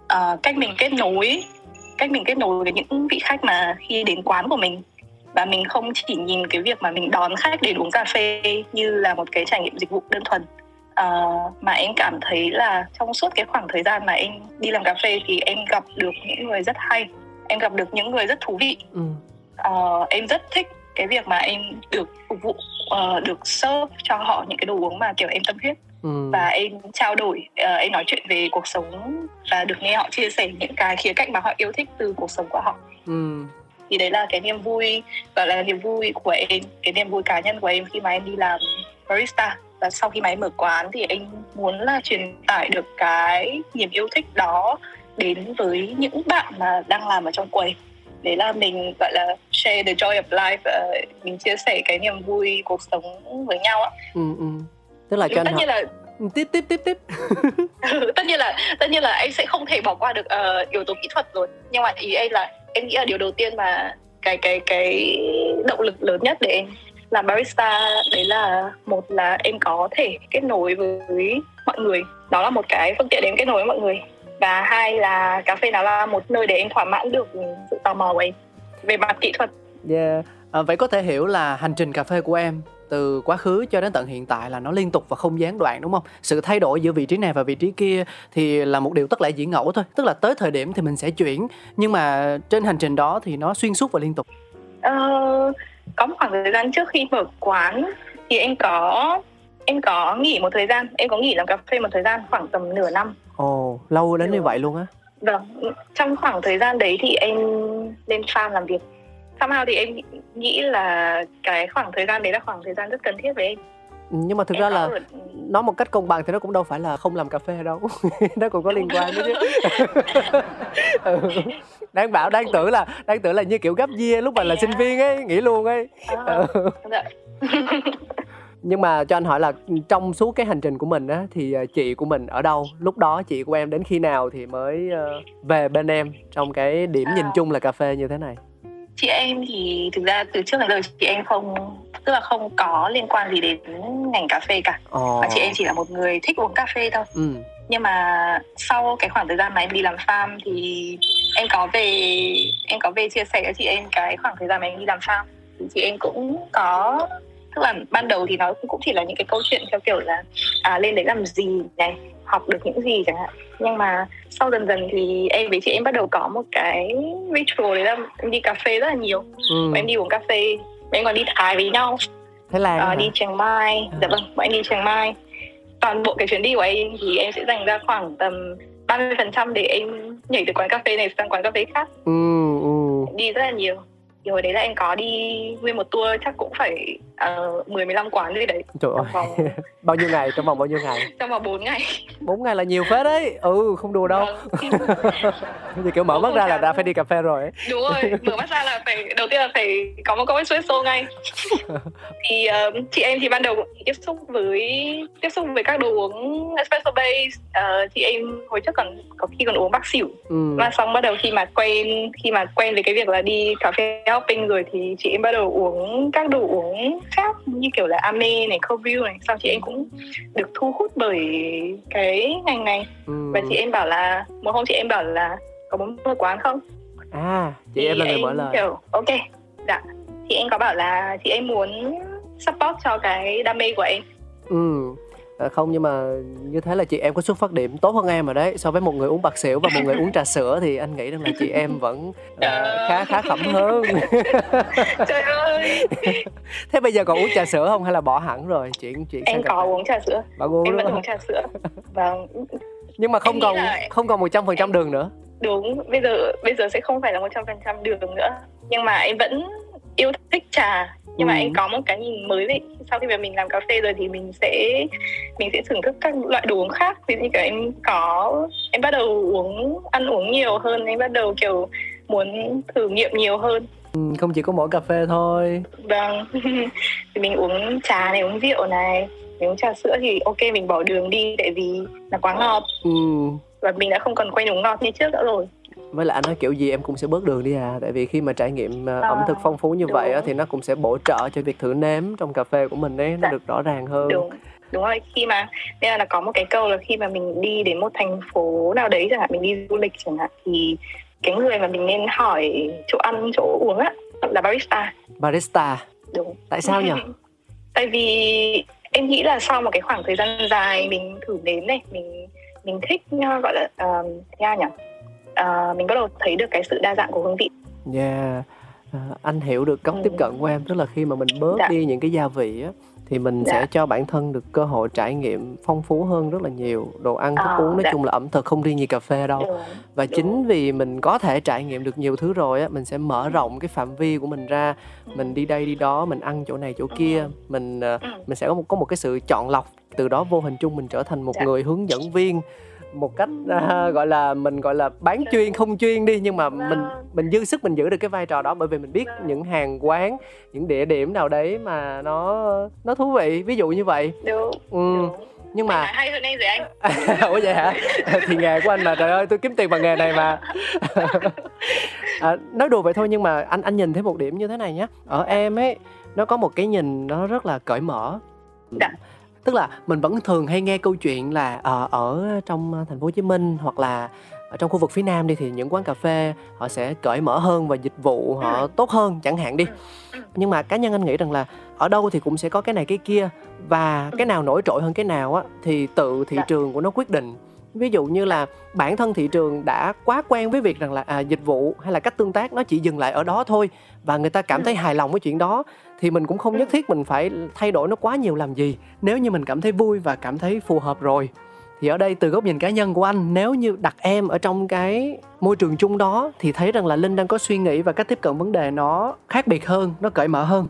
Ờ, cách mình kết nối cách mình kết nối với những vị khách mà khi đến quán của mình. Và mình không chỉ nhìn cái việc mà mình đón khách để uống cà phê như là một cái trải nghiệm dịch vụ đơn thuần Ờ, mà em cảm thấy là trong suốt cái khoảng thời gian mà em đi làm cà phê thì em gặp được những người rất hay em gặp được những người rất thú vị
ừ.
Ờ, em rất thích cái việc mà em được phục vụ ờ, được serve cho họ những cái đồ uống mà kiểu em tâm huyết
Ừ.
và em trao đổi ờ, em nói chuyện về cuộc sống và được nghe họ chia sẻ những cái khía cạnh mà họ yêu thích từ cuộc sống của họ
Ừ.
thì đấy là cái niềm vui gọi là niềm vui của em cái niềm vui cá nhân của em khi mà em đi làm barista và sau khi em mở quán thì em muốn là truyền tải được cái niềm yêu thích đó đến với những bạn mà đang làm ở trong quầy đấy là mình gọi là share the joy of life ờ, mình chia sẻ cái niềm vui cuộc sống với nhau á
Ừ. Ừ. tức là cho anh
tất nhiên là
tiếp tiếp tiếp tiếp
Ừ, tất nhiên là tất nhiên là anh sẽ không thể bỏ qua được ờ, yếu tố kỹ thuật rồi nhưng mà ý anh là em nghĩ là điều đầu tiên mà cái cái cái động lực lớn nhất để em làm barista đấy là một là em có thể kết nối với mọi người đó là một cái phương tiện để em kết nối với mọi người và hai là cà phê nó là một nơi để em thỏa mãn được sự tò mò của em về mặt kỹ thuật
Yeah. À, vậy có thể hiểu là hành trình cà phê của em từ quá khứ cho đến tận hiện tại là nó liên tục và không gián đoạn đúng không? Sự thay đổi giữa vị trí này và vị trí kia thì là một điều tất lẽ dĩ ngẫu thôi. Tức là tới thời điểm thì mình sẽ chuyển nhưng mà trên hành trình đó thì nó xuyên suốt và liên tục.
Ờ, có một khoảng thời gian trước khi mở quán thì em có em có nghỉ một thời gian em có nghỉ làm cà phê một thời gian khoảng tầm nửa năm.
Ồ, lâu đến như vậy luôn á.
vâng trong khoảng thời gian đấy thì em lên farm làm việc. Somehow thì em nghĩ là cái khoảng thời gian đấy là khoảng thời gian rất cần thiết với em
Nhưng mà thực
Em
ra là
ở-
nói một cách công bằng thì nó cũng đâu phải là không làm cà phê đâu. nó cũng có liên quan đó chứ. ừ. Đang bảo đang tưởng là đang tưởng là như kiểu gấp year lúc mà là sinh viên ấy, nghĩ luôn ấy.
À,
Ừ.
dạ.
nhưng mà cho anh hỏi là trong suốt cái hành trình của mình á thì ờ, chị của mình ở đâu lúc đó chị của em đến khi nào thì mới ờ, về bên em trong cái điểm nhìn
À.
chung là cà phê như thế này
chị em thì thực ra từ trước đến giờ chị em không tức là không có liên quan gì đến ngành cà phê cả.
Ồ
mà chị em chỉ là một người thích uống cà phê thôi.
Ừ.
Nhưng mà sau cái khoảng thời gian mà em đi làm farm thì em có về em có về chia sẻ cho chị em cái khoảng thời gian mà em đi làm farm. Thì chị em cũng có tức là ban đầu thì nó cũng chỉ là những cái câu chuyện theo kiểu là à lên đấy làm gì này học được những gì chẳng hạn. Nhưng mà sau dần dần thì em với chị em bắt đầu có một cái ritual đấy là em đi cà phê rất là nhiều.
Ừ.
Em đi uống cà phê em còn đi Thái với nhau.
Thái Lan
Ờ,
hả?
đi Chiang Mai.
À.
dạ vâng bọn em đi Chiang Mai. Toàn bộ cái chuyến đi của em thì em sẽ dành ra khoảng tầm 30% để em nhảy từ quán cà phê này sang quán cà phê khác.
Ừ ừ.
Đi rất là nhiều thì hồi đấy là em có đi nguyên một tour chắc cũng phải uh, 10 15 quán gì đấy.
Trời ơi.
vòng
bao nhiêu ngày? Trong vòng bao nhiêu ngày?
Trong vòng 4 ngày.
Bốn ngày là nhiều phết đấy. Ừ không đùa đâu.
Vâng.
như kiểu mở mắt ra là đã phải đi cà phê rồi ấy.
đúng rồi mở mắt ra là phải đầu tiên là phải có một cốc espresso ngay. Thì ờ, chị em thì ban đầu tiếp xúc với tiếp xúc với các đồ uống espresso base. Ờ, chị em hồi trước còn có khi còn uống bác xỉu.
Ừ.
Và xong bắt đầu khi mà quen khi mà quen với cái việc là đi cà phê hopping rồi thì chị em bắt đầu uống các đồ uống khác như kiểu là ame này brew này. Xong chị em cũng được thu hút bởi cái ngành này.
Ừ.
và chị em bảo là một hôm chị em bảo là có muốn mở quán không?
À chị
Thì
em là người mở lời.
kiểu ok dạ. Chị em có bảo là chị em muốn support cho cái đam mê của em.
Ừ. À, không nhưng mà như thế là chị em có xuất phát điểm tốt hơn em rồi đấy. So với một người uống bạc xỉu và một người uống trà sữa thì anh nghĩ rằng là chị em vẫn ờ, khá khá khẩm hơn.
Trời ơi.
Thế bây giờ còn uống trà sữa không hay là bỏ hẳn rồi? Chuyển sang
em
phê?
uống trà sữa.
Bạn uống
em vẫn uống trà sữa. Vâng.
Nhưng mà không còn
là-
không còn một trăm phần trăm đường nữa.
Đúng bây giờ bây giờ sẽ không phải là một trăm phần trăm đường nữa. Nhưng mà em vẫn yêu thích trà nhưng mà
Ừ.
em có một cái nhìn mới vậy sau khi mà mình làm cà phê rồi thì mình sẽ mình sẽ thưởng thức các loại đồ uống khác. Ví dụ như kiểu em có em bắt đầu uống ăn uống nhiều hơn em bắt đầu kiểu muốn thử nghiệm nhiều hơn.
Ừ, không chỉ có mỗi cà phê thôi.
Vâng. Thì mình uống trà này uống rượu này. Mình uống trà sữa thì ok mình bỏ đường đi tại vì là quá ngọt.
Ừ,
và mình đã không còn quen uống ngọt như trước nữa rồi
với lại anh nói kiểu gì em cũng sẽ bớt đường đi à. Tại vì khi mà trải nghiệm ờ, ẩm
À,
thực phong phú như vậy á,
đúng.
thì nó cũng sẽ bổ trợ cho việc thử nếm trong cà phê của mình ấy nó
Dạ.
được rõ ràng hơn.
Đúng đúng rồi. Khi mà nên là, là có một cái câu là khi mà mình đi đến một thành phố nào đấy chẳng hạn mình đi du lịch chẳng hạn thì cái người mà mình nên hỏi chỗ ăn chỗ uống á là barista.
Barista?
Đúng.
Tại sao nhỉ?
Tại vì em nghĩ là sau một cái khoảng thời gian dài mình thử nếm này mình mình thích uh, gọi là uh, thế nhỉ Ờ, mình bắt đầu thấy được cái sự đa dạng của hương vị
Yeah. À, anh hiểu được góc
Ừ.
tiếp cận của em tức là khi mà mình bớt
Dạ.
đi những cái gia vị á thì mình
Dạ.
sẽ cho bản thân được cơ hội trải nghiệm phong phú hơn rất là nhiều đồ ăn thức
Ờ,
uống nói
dạ.
chung là ẩm thực không riêng gì cà phê đâu
đúng,
và
đúng.
chính vì mình có thể trải nghiệm được nhiều thứ rồi á mình sẽ mở rộng cái phạm vi của mình ra mình đi đây đi đó mình ăn chỗ này chỗ kia mình ờ,
Ừ.
mình sẽ có một có một cái sự chọn lọc từ đó vô hình chung mình trở thành một
Dạ.
người hướng dẫn viên một cách à, gọi là mình gọi là bán chuyên không chuyên đi nhưng mà mình
Vâng.
mình dư sức mình giữ được cái vai trò đó bởi vì mình biết
Vâng.
những hàng quán những địa điểm nào đấy mà nó nó thú vị ví dụ như vậy
đúng,
ừ,
đúng.
nhưng mà
hay hơn em rồi anh
ủa vậy hả thì nghề của anh mà trời ơi tôi kiếm tiền bằng nghề này mà à, nói đùa vậy thôi nhưng mà anh anh nhìn thấy một điểm như thế này nhé ở em ấy nó có một cái nhìn nó rất là cởi mở
Dạ.
Tức là mình vẫn thường hay nghe câu chuyện là ờ, ở trong thành phố Hồ Chí Minh hoặc là ở trong khu vực phía Nam đi thì những quán cà phê họ sẽ cởi mở hơn và dịch vụ họ
Ừ.
tốt hơn chẳng hạn đi
Ừ.
nhưng mà cá nhân anh nghĩ rằng là ở đâu thì cũng sẽ có cái này cái kia và cái nào nổi trội hơn cái nào á thì tự thị
Dạ.
trường của nó quyết định ví dụ như là bản thân thị trường đã quá quen với việc rằng là à, dịch vụ hay là cách tương tác nó chỉ dừng lại ở đó thôi và người ta cảm thấy hài lòng với chuyện đó thì mình cũng không nhất thiết mình phải thay đổi nó quá nhiều làm gì. Nếu như mình cảm thấy vui và cảm thấy phù hợp rồi thì ở đây từ góc nhìn cá nhân của anh nếu như đặt em ở trong cái môi trường chung đó thì thấy rằng là linh đang có suy nghĩ và cách tiếp cận vấn đề nó khác biệt hơn nó cởi mở hơn.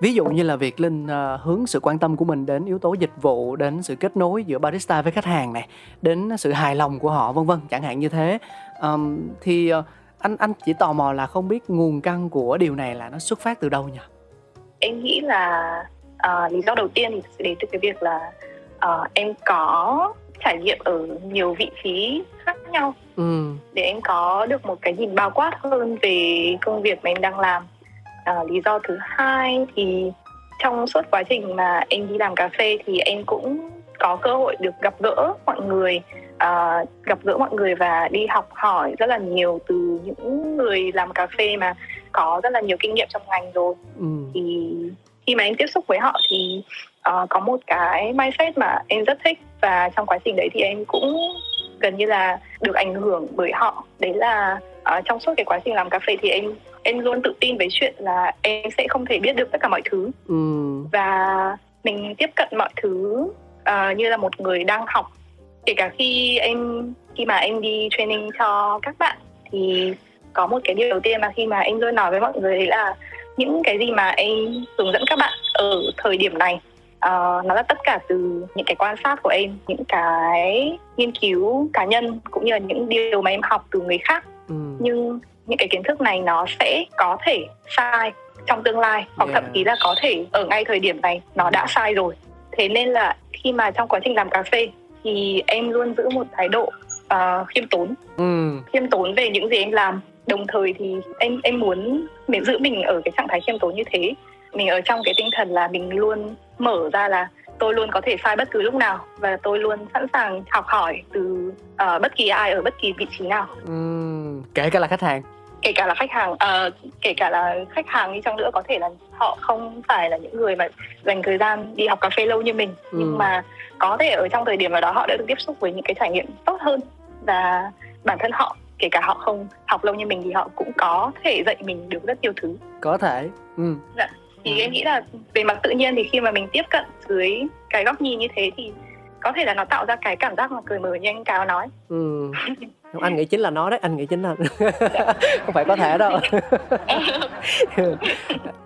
Ví dụ như là việc linh ờ, hướng sự quan tâm của mình đến yếu tố dịch vụ đến sự kết nối giữa barista với khách hàng này đến sự hài lòng của họ vân vân chẳng hạn như thế. Ờm, thì ờ, anh anh chỉ tò mò là không biết nguồn căn của điều này là nó xuất phát từ đâu nhỉ
em nghĩ là à, lý do đầu tiên thì sẽ đến từ cái việc là à, em có trải nghiệm ở nhiều vị trí khác nhau.
Ừ.
Để em có được một cái nhìn bao quát hơn về công việc mà em đang làm. À, lý do thứ hai thì trong suốt quá trình mà em đi làm cà phê thì em cũng có cơ hội được gặp gỡ mọi người. À, gặp gỡ mọi người và đi học hỏi rất là nhiều từ những người làm cà phê mà có rất là nhiều kinh nghiệm trong ngành rồi.
Ừ.
Thì khi mà em tiếp xúc với họ thì ờ, có một cái mindset mà em rất thích và trong quá trình đấy thì em cũng gần như là được ảnh hưởng bởi họ. Đấy là ờ, trong suốt cái quá trình làm cà phê thì em em luôn tự tin với chuyện là em sẽ không thể biết được tất cả mọi thứ.
Ừ.
Và mình tiếp cận mọi thứ ờ, như là một người đang học. Kể cả khi em khi mà em đi training cho các bạn thì có một cái điều đầu tiên mà khi mà em luôn nói với mọi người đấy là những cái gì mà em hướng dẫn các bạn ở thời điểm này ờ, nó là tất cả từ những cái quan sát của em những cái nghiên cứu cá nhân cũng như là những điều mà em học từ người khác.
Ừ.
Nhưng những cái kiến thức này nó sẽ có thể sai trong tương lai hoặc
Yeah.
thậm chí là có thể ở ngay thời điểm này nó đã sai rồi. Thế nên là khi mà trong quá trình làm cà phê thì em luôn giữ một thái độ ờ, khiêm tốn.
Ừ.
Khiêm tốn về những gì em làm đồng thời thì em em muốn mình giữ mình ở cái trạng thái khiêm tốn như thế. Mình ở trong cái tinh thần là mình luôn mở ra là tôi luôn có thể sai bất cứ lúc nào và tôi luôn sẵn sàng học hỏi từ ờ, bất kỳ ai ở bất kỳ vị trí nào.
Ừ kể cả là khách hàng.
Kể cả là khách hàng ờ, kể cả là khách hàng đi chăng nữa có thể là họ không phải là những người mà dành thời gian đi học cà phê lâu như mình.
Ừ.
nhưng mà có thể ở trong thời điểm nào đó họ đã được tiếp xúc với những cái trải nghiệm tốt hơn và bản thân họ kể cả họ không học lâu như mình thì họ cũng có thể dạy mình được rất nhiều thứ.
Có thể. Ừ.
Thì
Ừ.
em nghĩ là về mặt tự nhiên thì khi mà mình tiếp cận dưới cái góc nhìn như thế thì có thể là nó tạo ra cái cảm giác mà cười mở như anh cáo nói.
Ừ. Không, anh nghĩ chính là nó đấy anh nghĩ chính là không phải có thể đâu.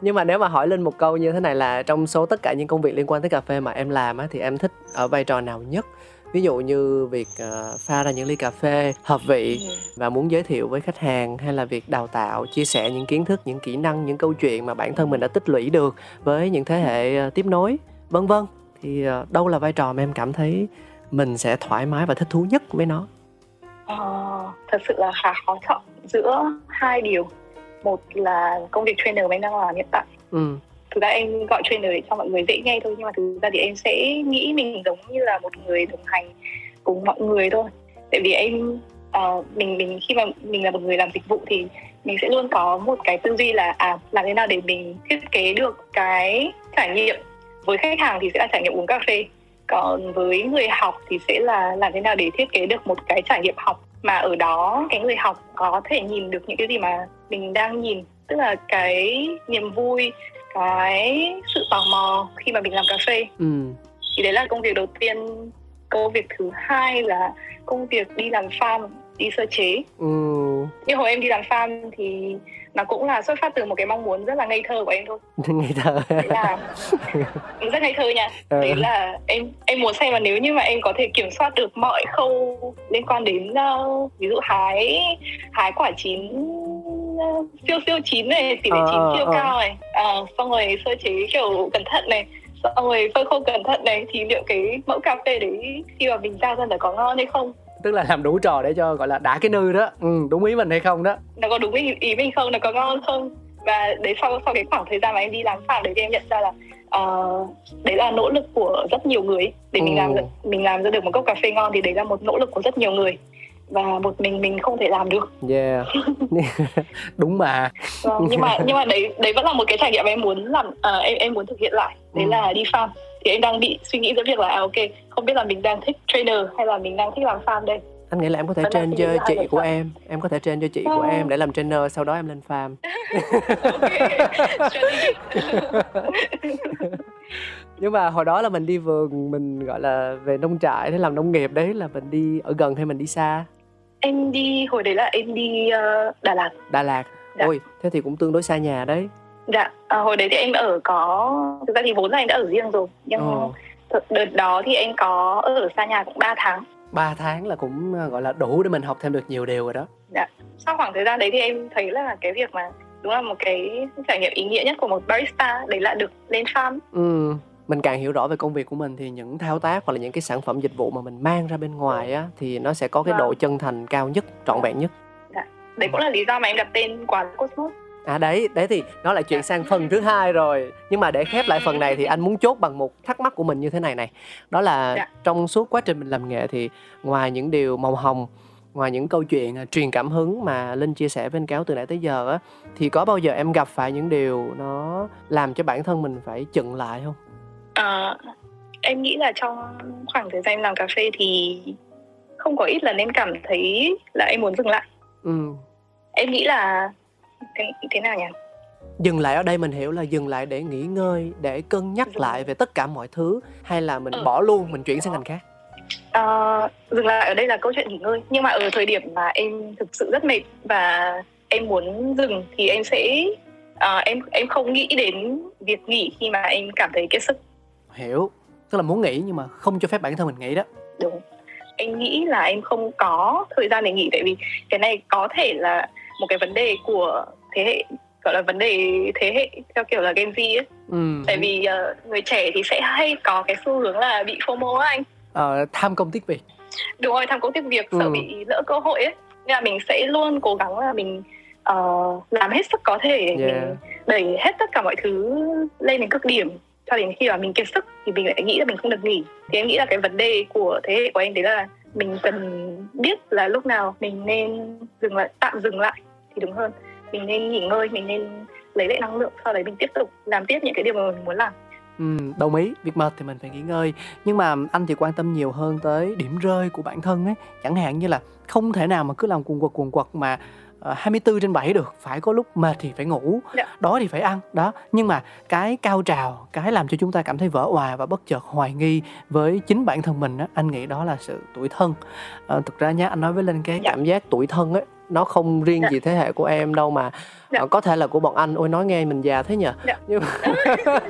Nhưng mà nếu mà hỏi lên một câu như thế này là trong số tất cả những công việc liên quan tới cà phê mà em làm á thì em thích ở vai trò nào nhất ví dụ như việc ờ, pha ra những ly cà phê hợp vị và muốn giới thiệu với khách hàng hay là việc đào tạo chia sẻ những kiến thức những kỹ năng những câu chuyện mà bản thân mình đã tích lũy được với những thế hệ ờ, tiếp nối vân vân thì ờ, đâu là vai trò mà em cảm thấy mình sẽ thoải mái và thích thú nhất với nó?
Ờ, thật sự là khá khó chọn giữa hai điều. Một là công việc trainer mà em đang làm hiện tại.
Ừ
thực ra em gọi trainer để cho mọi người dễ nghe thôi nhưng mà thực ra thì em sẽ nghĩ mình giống như là một người đồng hành cùng mọi người thôi. Tại vì em uh, mình mình khi mà mình là một người làm dịch vụ thì mình sẽ luôn có một cái tư duy là à làm thế nào để mình thiết kế được cái trải nghiệm. Với khách hàng thì sẽ là trải nghiệm uống cà phê còn với người học thì sẽ là làm thế nào để thiết kế được một cái trải nghiệm học. Mà ở đó cái người học có thể nhìn được những cái gì mà mình đang nhìn tức là cái niềm vui cái sự tò mò khi mà mình làm cà phê.
Ừ.
Thì đấy là công việc đầu tiên. Công việc thứ hai là công việc đi làm farm đi sơ chế.
Ừ.
Như hồi em đi làm farm thì nó cũng là xuất phát từ một cái mong muốn rất là ngây thơ của em thôi.
Ngây thơ.
Đấy là rất ngây thơ nha.
Ờ.
đấy là em em muốn xem là nếu như mà em có thể kiểm soát được mọi khâu liên quan đến uh, ví dụ hái hái quả chín siêu siêu chín này tỷ lệ
Ờ,
chín
ờ,
siêu
ờ.
cao này. Ờ, xong rồi sơ chế kiểu cẩn thận này. Xong rồi phơi khô cẩn thận này thì liệu cái mẫu cà phê đấy khi mà mình giao ra là có ngon hay không?
Tức là làm đủ trò để cho gọi là đã cái nư đó. Ừ đúng ý mình hay không đó.
Nó có đúng ý, ý mình không? Nó có ngon không? Và đấy sau sau cái khoảng thời gian mà em đi làm farm đấy thì em nhận ra là ờ, đấy là nỗ lực của rất nhiều người. Để mình
Ừ.
làm được mình làm ra được một cốc cà phê ngon thì đấy là một nỗ lực của rất nhiều người và một mình mình không thể làm được.
Yeah. Đúng mà.
Vâng, nhưng mà nhưng mà đấy đấy vẫn là một cái trải nghiệm em muốn làm ờ, em em muốn thực hiện lại. Đấy
Ừ.
là đi farm. Thì em đang bị suy nghĩ giữa việc là à, ok không biết là mình đang thích trainer hay là mình đang thích làm farm đây.
Anh nghĩ là em có thể
là
train cho chị của
chọn.
em. Em có thể train cho chị của
Ờ.
em để làm trainer sau đó em lên farm. Nhưng mà hồi đó là mình đi vườn mình gọi là về nông trại để làm nông nghiệp đấy là mình đi ở gần hay mình đi xa
em đi hồi đấy là em đi ờ, Đà Lạt
Đà Lạt
Dạ.
ôi thế thì cũng tương đối xa nhà đấy
Dạ, à, hồi đấy thì em ở có thực ra thì vốn là em đã ở riêng rồi nhưng
Ờ.
thực- đợt đó thì em có ở xa nhà cũng 3 tháng.
3 tháng là cũng ờ, gọi là đủ để mình học thêm được nhiều điều rồi đó
Sau khoảng thời gian đấy thì em thấy là cái việc mà đúng là một cái trải nghiệm ý nghĩa nhất của một barista đấy là được lên farm.
ừ mình càng hiểu rõ về công việc của mình thì những thao tác hoặc là những cái sản phẩm dịch vụ mà mình mang ra bên ngoài á thì nó sẽ có cái
Vâng.
độ chân thành cao nhất trọn vẹn nhất
Đấy cũng là lý do mà em đặt tên quán Cosmos.
À đấy, đấy thì nó lại chuyển sang phần thứ hai rồi. Nhưng mà để khép lại phần này thì anh muốn chốt bằng một thắc mắc của mình như thế này này. Đó là
Dạ.
trong suốt quá trình mình làm nghệ thì ngoài những điều màu hồng, ngoài những câu chuyện à, truyền cảm hứng mà Linh chia sẻ với anh Cáo từ nãy tới giờ á thì có bao giờ em gặp phải những điều nó làm cho bản thân mình phải chững lại không?
À, em nghĩ là trong khoảng thời gian em làm cà phê thì không có ít lần em cảm thấy là em muốn dừng lại.
Ừ.
Em nghĩ là thế, thế nào nhỉ?
Dừng lại ở đây mình hiểu là dừng lại để nghỉ ngơi, để cân nhắc
Dừng
lại về tất cả mọi thứ hay là mình
Ừ.
bỏ luôn, mình chuyển sang ngành khác.
Ờ, dừng lại ở đây là câu chuyện nghỉ ngơi nhưng mà ở thời điểm mà em thực sự rất mệt và em muốn dừng thì em sẽ ờ, em em không nghĩ đến việc nghỉ khi mà em cảm thấy kiệt sức
Hiểu. Tức là muốn nghỉ nhưng mà không cho phép bản thân mình nghỉ đó.
đúng em nghĩ là em không có thời gian để nghỉ tại vì cái này có thể là một cái vấn đề của thế hệ gọi là vấn đề thế hệ theo kiểu là Gen Z ấy
Ừ.
tại vì ờ, người trẻ thì sẽ hay có cái xu hướng là bị FOMO á anh
Ờ, tham công tiếc việc
đúng rồi tham công tiếc việc sợ
Ừ.
bị lỡ cơ hội ấy nên là mình sẽ luôn cố gắng là mình ờ, làm hết sức có thể
Yeah.
mình đẩy hết tất cả mọi thứ lên đến cực điểm cho đến khi mà mình kiệt sức thì mình lại nghĩ là mình không được nghỉ. Thì em nghĩ là cái vấn đề của thế hệ của em đấy là mình cần biết là lúc nào mình nên dừng lại tạm dừng lại thì đúng hơn. Mình nên nghỉ ngơi mình nên lấy lại năng lượng sau đấy mình tiếp tục làm tiếp những cái điều mà mình muốn làm.
Ừ, đồng ý. Việc mệt thì mình phải nghỉ ngơi. Nhưng mà anh thì quan tâm nhiều hơn tới điểm rơi của bản thân ấy. Chẳng hạn như là không thể nào mà cứ làm cuồng quật cuồng quật mà 24 trên 7 được phải có lúc mệt thì phải ngủ
Dạ.
đói thì phải ăn đó nhưng mà cái cao trào cái làm cho chúng ta cảm thấy vỡ òa và bất chợt hoài nghi với chính bản thân mình á anh nghĩ đó là sự tuổi thân Ờ, thực ra nhá anh nói với linh cái
Dạ.
cảm giác tuổi thân ấy nó không riêng
Dạ.
gì thế hệ của em đâu mà
Dạ.
ờ, có thể là của bọn anh ôi nói nghe mình già thế
Dạ.
nhưng mà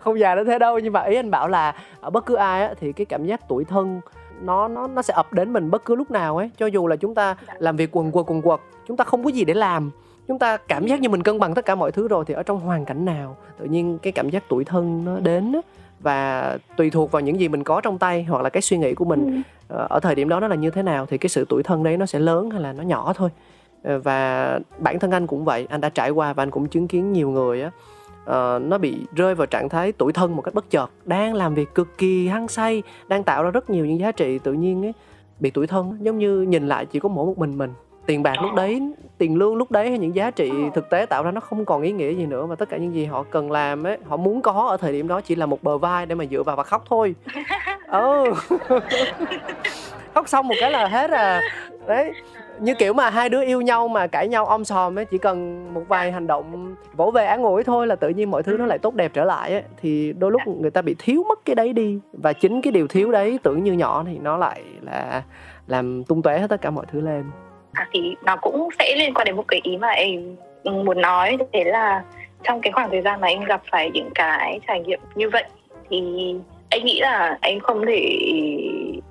không già đến thế đâu nhưng mà ý anh bảo là ở bất cứ ai á, thì cái cảm giác tuổi thân nó nó nó sẽ ập đến mình bất cứ lúc nào ấy. Cho dù là chúng ta làm việc quần quật quần quật chúng ta không có gì để làm. Chúng ta cảm giác như mình cân bằng tất cả mọi thứ rồi thì ở trong hoàn cảnh nào tự nhiên cái cảm giác tuổi thân nó đến và tùy thuộc vào những gì mình có trong tay hoặc là cái suy nghĩ của mình
Ừ.
ờ, ở thời điểm đó nó là như thế nào thì cái sự tuổi thân đấy nó sẽ lớn hay là nó nhỏ thôi. Ờ, và bản thân anh cũng vậy anh đã trải qua và anh cũng chứng kiến nhiều người á ờ, nó bị rơi vào trạng thái tuổi thân một cách bất chợt đang làm việc cực kỳ hăng say đang tạo ra rất nhiều những giá trị tự nhiên ấy bị tuổi thân giống như nhìn lại chỉ có mỗi một mình mình. Tiền bạc lúc đấy tiền lương lúc đấy hay những giá trị thực tế tạo ra nó không còn ý nghĩa gì nữa và tất cả những gì họ cần làm ấy họ muốn có ở thời điểm đó chỉ là một bờ vai để mà dựa vào và khóc thôi. Ừ khóc xong một cái là hết à. Đấy như kiểu mà hai đứa yêu nhau mà cãi nhau om sòm ấy chỉ cần một vài hành động vỗ về án ủi thôi là tự nhiên mọi thứ nó lại tốt đẹp trở lại ấy. Thì đôi lúc người ta bị thiếu mất cái đấy đi. Và chính cái điều thiếu đấy tưởng như nhỏ thì nó lại là làm tung tóe hết tất cả mọi thứ lên.
À, thì nó cũng sẽ liên quan đến một cái ý mà em muốn nói thế là trong cái khoảng thời gian mà em gặp phải những cái trải nghiệm như vậy thì anh nghĩ là anh không thể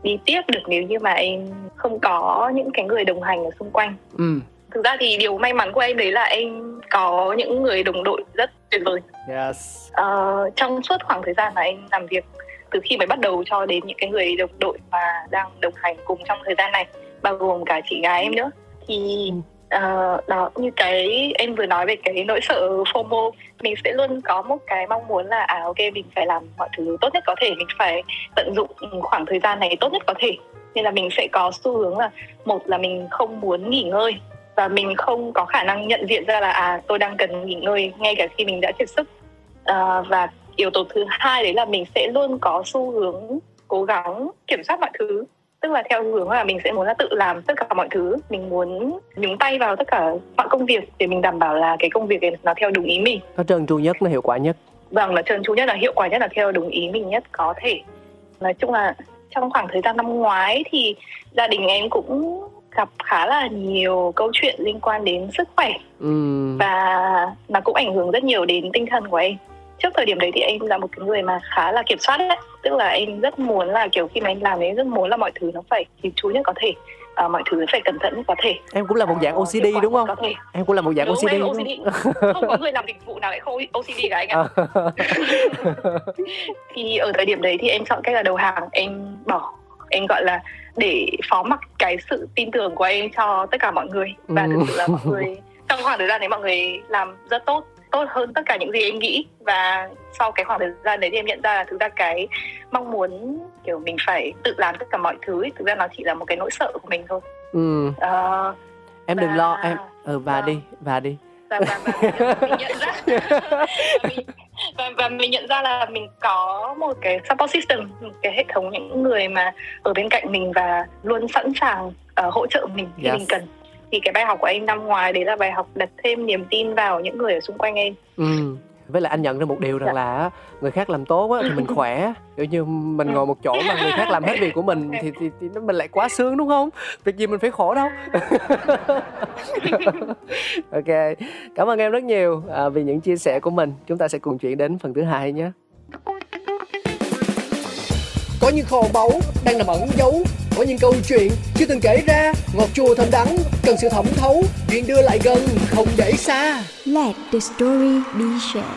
đi tiếp được nếu như mà em không có những cái người đồng hành ở xung quanh.
Ừ.
Thực ra thì điều may mắn của em đấy là em có những người đồng đội rất tuyệt vời.
Yes.
Ờ, trong suốt khoảng thời gian mà anh làm việc từ khi mới bắt đầu cho đến những cái người đồng đội mà đang đồng hành cùng trong thời gian này bao gồm cả chị gái em nữa thì ờ, đó như cái em vừa nói về cái nỗi sợ FOMO mình sẽ luôn có một cái mong muốn là à ok mình phải làm mọi thứ tốt nhất có thể mình phải tận dụng khoảng thời gian này tốt nhất có thể. Nên là mình sẽ có xu hướng là một là mình không muốn nghỉ ngơi và mình không có khả năng nhận diện ra là à tôi đang cần nghỉ ngơi ngay cả khi mình đã kiệt sức. À, và yếu tố thứ hai đấy là mình sẽ luôn có xu hướng cố gắng kiểm soát mọi thứ tức là theo hướng là mình sẽ muốn là tự làm tất cả mọi thứ. Mình muốn nhúng tay vào tất cả mọi công việc để mình đảm bảo là cái công việc này nó theo đúng ý mình.
Nó trơn tru nhất nó hiệu quả nhất.
Vâng là trơn tru nhất là hiệu quả nhất là theo đúng ý mình nhất có thể. Nói chung là trong khoảng thời gian năm ngoái thì gia đình em cũng gặp khá là nhiều câu chuyện liên quan đến sức khỏe.
Ừ
và nó cũng ảnh hưởng rất nhiều đến tinh thần của em trước thời điểm đấy thì em là một cái người mà khá là kiểm soát đấy. Tức là em rất muốn là kiểu khi mà em làm ấy rất muốn là mọi thứ nó phải kịp chú nhất có thể. À, mọi thứ phải cẩn thận nhất có thể.
Em cũng là một dạng
Ờ,
OCD
quả
đúng không? em cũng là một dạng
đúng
OCD
em
đúng
OCD không? Có người làm dịch vụ nào lại không OCD cả anh ạ.
Không?
thì ở thời điểm đấy thì em chọn cách là đầu hàng. Em bỏ em gọi là để phó mặc cái sự tin tưởng của em cho tất cả mọi người. Và
Ừ.
thực sự là mọi người trong khoảng thời gian đấy mọi người làm rất tốt tốt hơn tất cả những gì em nghĩ. Và sau cái khoảng thời gian đấy thì em nhận ra là thực ra cái mong muốn kiểu mình phải tự làm tất cả mọi thứ ấy, thực ra nó chỉ là một cái nỗi sợ của mình thôi.
Ừ.
Ờ,
em đừng
Và-
lo em ừ và
Vâng.
đi và đi.
Và, và, và mình nhận ra mình, và, và mình nhận ra là mình có một cái support system một cái hệ thống những người mà ở bên cạnh mình và luôn sẵn sàng uh, hỗ trợ mình khi
Yes.
mình cần thì cái bài học của em năm ngoài đấy là bài học đặt thêm niềm tin vào những người ở xung quanh em.
Ừ. Với lại anh nhận ra một điều rằng
Dạ.
là người khác làm tốt á, thì mình khỏe. Kiểu như mình ngồi một chỗ mà người khác làm hết việc của mình thì thì, thì nó- mình lại quá sướng đúng không? Việc gì mình phải khổ đâu. Ok cảm ơn em rất nhiều à, vì những chia sẻ của mình. Chúng ta sẽ cùng chuyển đến phần thứ hai nhé. Có những kho báu đang nằm ẩn giấu có những câu chuyện chưa từng kể ra. Ngọt chua thơm đắng cần sự thẩm thấu. Chuyện đưa lại gần không để xa.
Let the story be shared.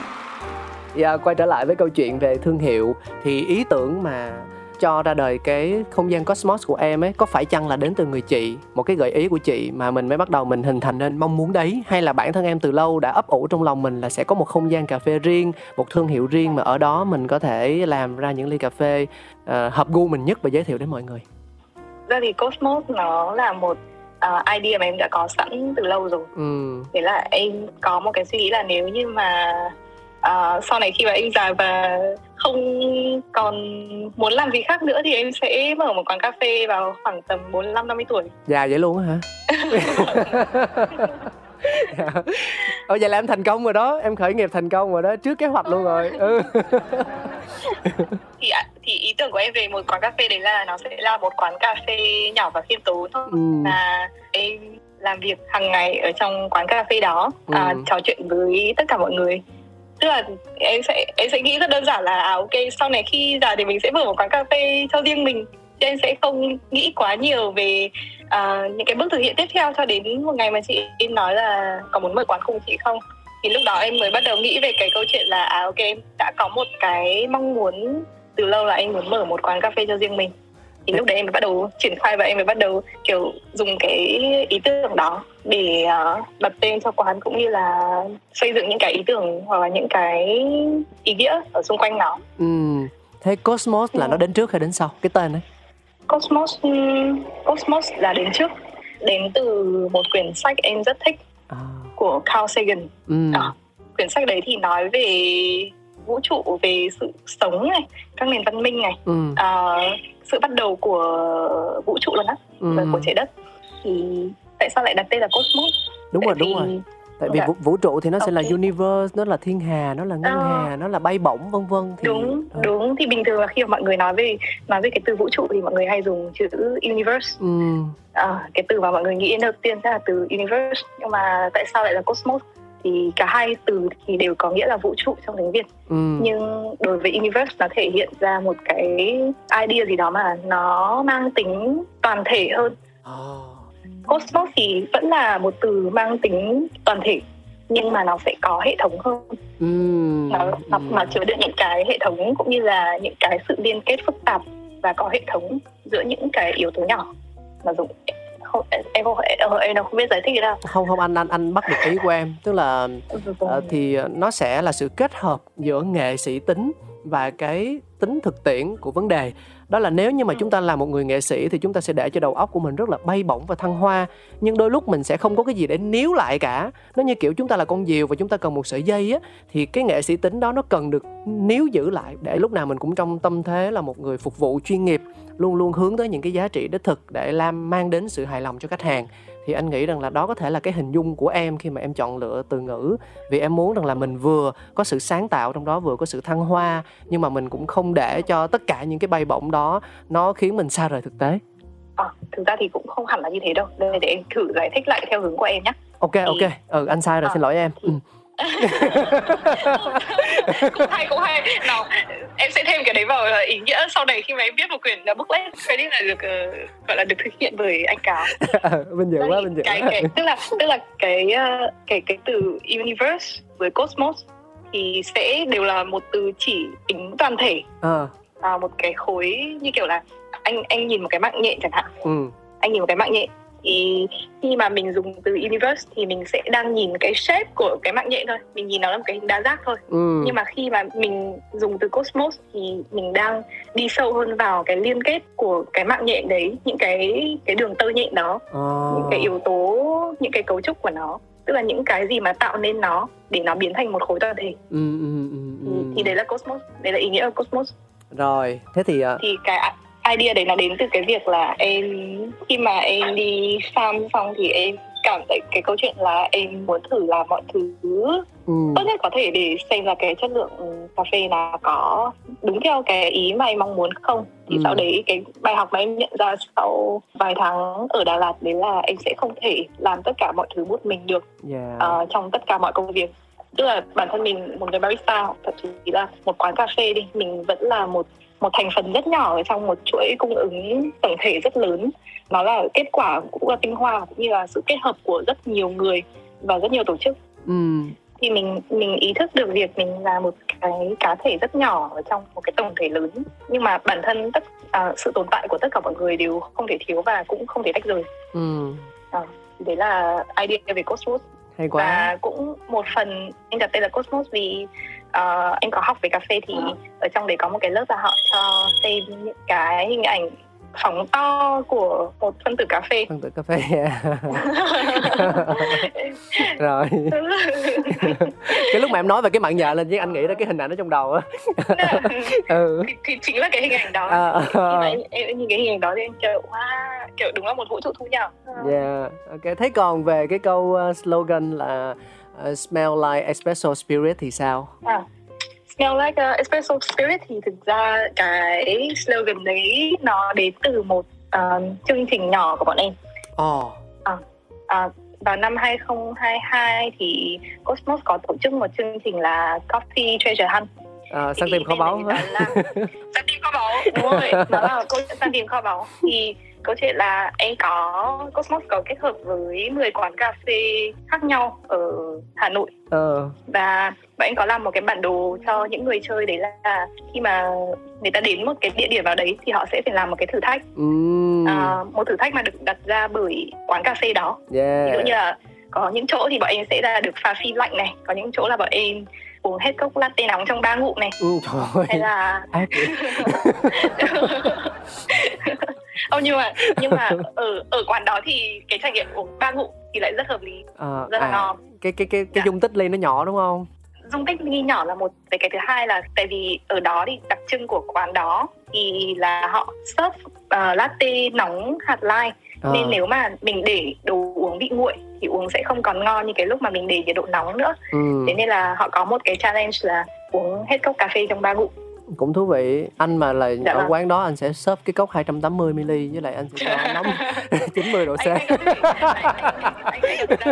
Dạ, quay trở lại với câu chuyện về thương hiệu. Thì ý tưởng mà cho ra đời cái không gian Cosmos của em ấy có phải chăng là đến từ người chị? Một cái gợi ý của chị mà mình mới bắt đầu mình hình thành nên mong muốn đấy. Hay là bản thân em từ lâu đã ấp ủ trong lòng mình là sẽ có một không gian cà phê riêng một thương hiệu riêng mà ở đó mình có thể làm ra những ly cà phê ờ, hợp gu mình nhất và giới thiệu đến mọi người
ra thì Cosmos nó là một uh, idea mà em đã có sẵn từ lâu rồi
ừ
thế là em có một cái suy nghĩ là nếu như mà à, sau này khi mà em già và không còn muốn làm gì khác nữa thì em sẽ mở một quán cà phê vào khoảng tầm 45 50 tuổi.
già vậy luôn á hả Dạ. Vậy là em thành công rồi đó Em khởi nghiệp thành công rồi đó Trước kế hoạch luôn rồi ừ.
Thì tưởng của em về một quán cà phê đấy là nó sẽ là một quán cà phê nhỏ và khiêm tốn thôi.
Ừ.
Và em làm việc hàng ngày ở trong quán cà phê đó, à,
Ừ.
trò chuyện với tất cả mọi người. Tức là em sẽ em sẽ nghĩ rất đơn giản là à ok sau này khi già thì mình sẽ mở một quán cà phê cho riêng mình chứ em sẽ không nghĩ quá nhiều về à, những cái bước thực hiện tiếp theo cho đến một ngày mà chị em nói là có muốn mở quán cùng chị không thì lúc đó em mới bắt đầu nghĩ về cái câu chuyện là à ok em đã có một cái mong muốn từ lâu là em muốn mở một quán cà phê cho riêng mình thì lúc đấy em mới bắt đầu triển khai và em mới bắt đầu kiểu dùng cái ý tưởng đó để uh, đặt tên cho quán cũng như là xây dựng những cái ý tưởng hoặc là những cái ý nghĩa ở xung quanh nó
ừ. thế Cosmos là
Ừ.
nó đến trước hay đến sau cái tên ấy
Cosmos ừm, Cosmos là đến trước đến từ một quyển sách em rất thích
à.
của Carl Sagan
ừ.
À. quyển sách đấy thì nói về vũ trụ về sự sống này các nền văn minh này
Ừ.
à, sự bắt đầu của vũ trụ luôn á
Ừ.
và của trái đất thì tại sao lại đặt tên là Cosmos
đúng rồi
Tại
đúng
vì-
rồi tại vì
Dạ.
vũ, vũ trụ thì nó sẽ là universe nó là thiên hà nó là ngân
Ờ.
hà nó là bay bổng vân vân thì
đúng
ờ,
đúng thì bình thường là khi mà mọi người nói về nói về cái từ vũ trụ thì mọi người hay dùng chữ universe
ừ.
à, cái từ mà mọi người nghĩ đến đầu tiên sẽ là từ universe nhưng mà tại sao lại là cosmos thì cả hai từ thì đều có nghĩa là vũ trụ trong tiếng việt
Ừ.
nhưng đối với universe nó thể hiện ra một cái idea gì đó mà nó mang tính toàn thể hơn
Ờ.
cosmos thì vẫn là một từ mang tính toàn thể nhưng mà nó sẽ có hệ thống hơn
Ừ.
nó nó,
Ừ.
nó chứa đựng những cái hệ thống cũng như là những cái sự liên kết phức tạp và có hệ thống giữa những cái yếu tố nhỏ mà dùng không em không em, đâu không biết giải thích thế nào
không không anh anh anh bắt được ý của em. Tức là Ờ, thì nó sẽ là sự kết hợp giữa nghệ sĩ tính và cái tính thực tiễn của vấn đề đó là nếu như mà
Ừ.
chúng ta là một người nghệ sĩ thì chúng ta sẽ để cho đầu óc của mình rất là bay bổng và thăng hoa. Nhưng đôi lúc mình sẽ không có cái gì để níu lại cả. Nó như kiểu chúng ta là con diều và chúng ta cần một sợi dây á thì cái nghệ sĩ tính đó nó cần được níu giữ lại để lúc nào mình cũng trong tâm thế là một người phục vụ chuyên nghiệp luôn luôn hướng tới những cái giá trị đích thực để làm mang đến sự hài lòng cho khách hàng thì anh nghĩ rằng là đó có thể là cái hình dung của em khi mà em chọn lựa từ ngữ. Vì em muốn rằng là mình vừa có sự sáng tạo trong đó vừa có sự thăng hoa nhưng mà mình cũng không để cho tất cả những cái bay bổng đó nó khiến mình xa rời thực tế.
À, thực ra thì cũng không hẳn là như thế đâu. Đây để em thử giải thích lại theo hướng của em nhé
ok ok. Ừ anh sai rồi
Ờ.
xin lỗi em. ừ.
Cũng hay cũng hay. Nào em sẽ thêm cái đấy vào ý nghĩa sau này khi mà em viết một quyển uh, booklet. Cái đấy là được ờ, gọi là được thực hiện bởi anh cáo.
Vinh dự quá vinh dự
cái, cái tức là tức là cái ờ, cái cái từ universe với cosmos thì sẽ đều là một từ chỉ tính toàn thể.
Ờ,
à, một cái khối như kiểu là anh anh nhìn một cái mạng nhện chẳng hạn.
Ừ.
Anh nhìn một cái mạng nhện thì khi mà mình dùng từ universe thì mình sẽ đang nhìn cái shape của cái mạng nhện thôi. Mình nhìn nó là một cái hình đa giác thôi.
Ừ.
Nhưng mà khi mà mình dùng từ cosmos thì mình đang đi sâu hơn vào cái liên kết của cái mạng nhện đấy những cái cái đường tơ nhện đó
Ờ.
những cái yếu tố những cái cấu trúc của nó. Tức là những cái gì mà tạo nên nó để nó biến thành một khối toàn thể.
Ừ, ừ, ừ,
thì,
ừ.
thì đấy là cosmos. Đấy là ý nghĩa của cosmos.
Rồi thế thì ờ,
thì cái idea đấy nó đến từ cái việc là em khi mà em đi farm xong thì em cảm thấy cái câu chuyện là em muốn thử làm mọi thứ
ừ,
tốt nhất có thể để xem là cái chất lượng cà phê là có đúng theo cái ý mà em mong muốn không thì
Ừ.
sau đấy cái bài học mà em nhận ra sau vài tháng ở Đà Lạt đấy là em sẽ không thể làm tất cả mọi thứ một mình được
yeah.
ờ, trong tất cả mọi công việc tức là bản thân mình một người barista hoặc thậm chí là một quán cà phê đi mình vẫn là một một thành phần rất nhỏ ở trong một chuỗi cung ứng tổng thể rất lớn. Nó là kết quả cũng là tinh hoa cũng như là sự kết hợp của rất nhiều người và rất nhiều tổ chức.
Ừ,
thì mình mình ý thức được việc mình là một cái cá thể rất nhỏ ở trong một cái tổng thể lớn. Nhưng mà bản thân tất à, sự tồn tại của tất cả mọi người đều không thể thiếu và cũng không thể tách rời.
Ừ.
Thì đấy là idea về Cosmos.
Hay quá.
Và cũng một phần anh đặt tên là Cosmos vì uh, anh có học về cà phê thì ở trong đấy có một cái lớp là họ cho xem những cái hình ảnh phóng to của một phân tử cà phê.
Phân tử cà phê rồi. Cái lúc mà em nói về cái mạng nhện lên với anh nghĩ ra cái hình ảnh ở trong đầu á. Ừ.
Thì, thì chính là cái hình ảnh đó.
À,
mà em, em nhìn cái hình ảnh đó thì em kiểu wow kiểu đúng là một vũ trụ thu nhỏ.
Yeah ok. Thế còn về cái câu slogan là uh, smell like espresso spirit thì sao?
À, smell like uh, espresso spirit thì thực ra cái slogan đấy nó đến từ một uh, chương trình nhỏ của bọn em.
Ồ
à, vào năm 2022 thì Cosmos có tổ chức một chương trình là Coffee Treasure Hunt.
À,
Thì
tìm kho báu
săn tìm kho báu đúng rồi nó là câu chuyện săn tìm kho báu. Thì câu chuyện là em có Cosmos có kết hợp với 10 quán cà phê khác nhau ở Hà Nội.
Ờ.
Và bọn em có làm một cái bản đồ cho những người chơi đấy là khi mà người ta đến một cái địa điểm vào đấy thì họ sẽ phải làm một cái thử thách.
Ừm,
à, một thử thách mà được đặt ra bởi quán cà phê đó. Ví
yeah
dụ như là có những chỗ thì bọn em sẽ là được pha phi lạnh này có những chỗ là bọn em uống hết cốc latte nóng trong ba ngụm này.
Ừ, trời
hay
ơi
là
ác vậy.
Ô nhưng mà nhưng mà ở ở quán đó thì cái trải nghiệm uống ba ngụm thì lại rất hợp lý.
Ờ,
rất là
à,
ngon.
cái cái cái cái
Dạ.
dung tích ly nó nhỏ đúng không?
Dung tích ly nhỏ là một cái cái thứ hai là tại vì ở đó thì đặc trưng của quán đó thì là họ serve uh, latte nóng hạt lai.
Ờ,
nên nếu mà mình để đồ uống bị nguội thì uống sẽ không còn ngon như cái lúc mà mình để nhiệt độ nóng nữa.
Ừ,
thế nên là họ có một cái challenge là uống hết cốc cà phê trong ba ngụm
cũng thú vị. Anh mà là
Dạ
ở
vâng.
quán đó anh sẽ serve cái cốc 280 ml với lại anh sẽ cho nóng 90 độ C.
Anh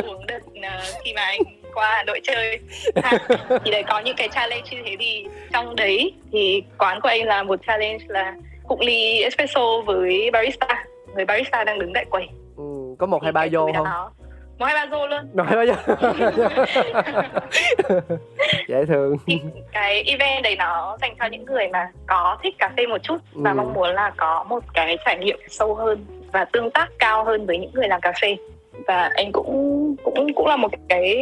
uống ờ, khi mà anh qua Hà Nội chơi. Ha. thì đấy có những cái challenge như thế thì trong đấy thì quán của anh là một challenge là cụng ly espresso với barista. Người barista đang đứng tại quầy.
Ừ, có một hai ba vô không?
nói, một hai ba vô luôn.
Một hai ba vô dễ thương.
Thì cái event đấy nó dành cho những người mà có thích cà phê một chút và
Ừ.
mong muốn là có một cái trải nghiệm sâu hơn và tương tác cao hơn với những người làm cà phê. Và anh cũng cũng cũng là một cái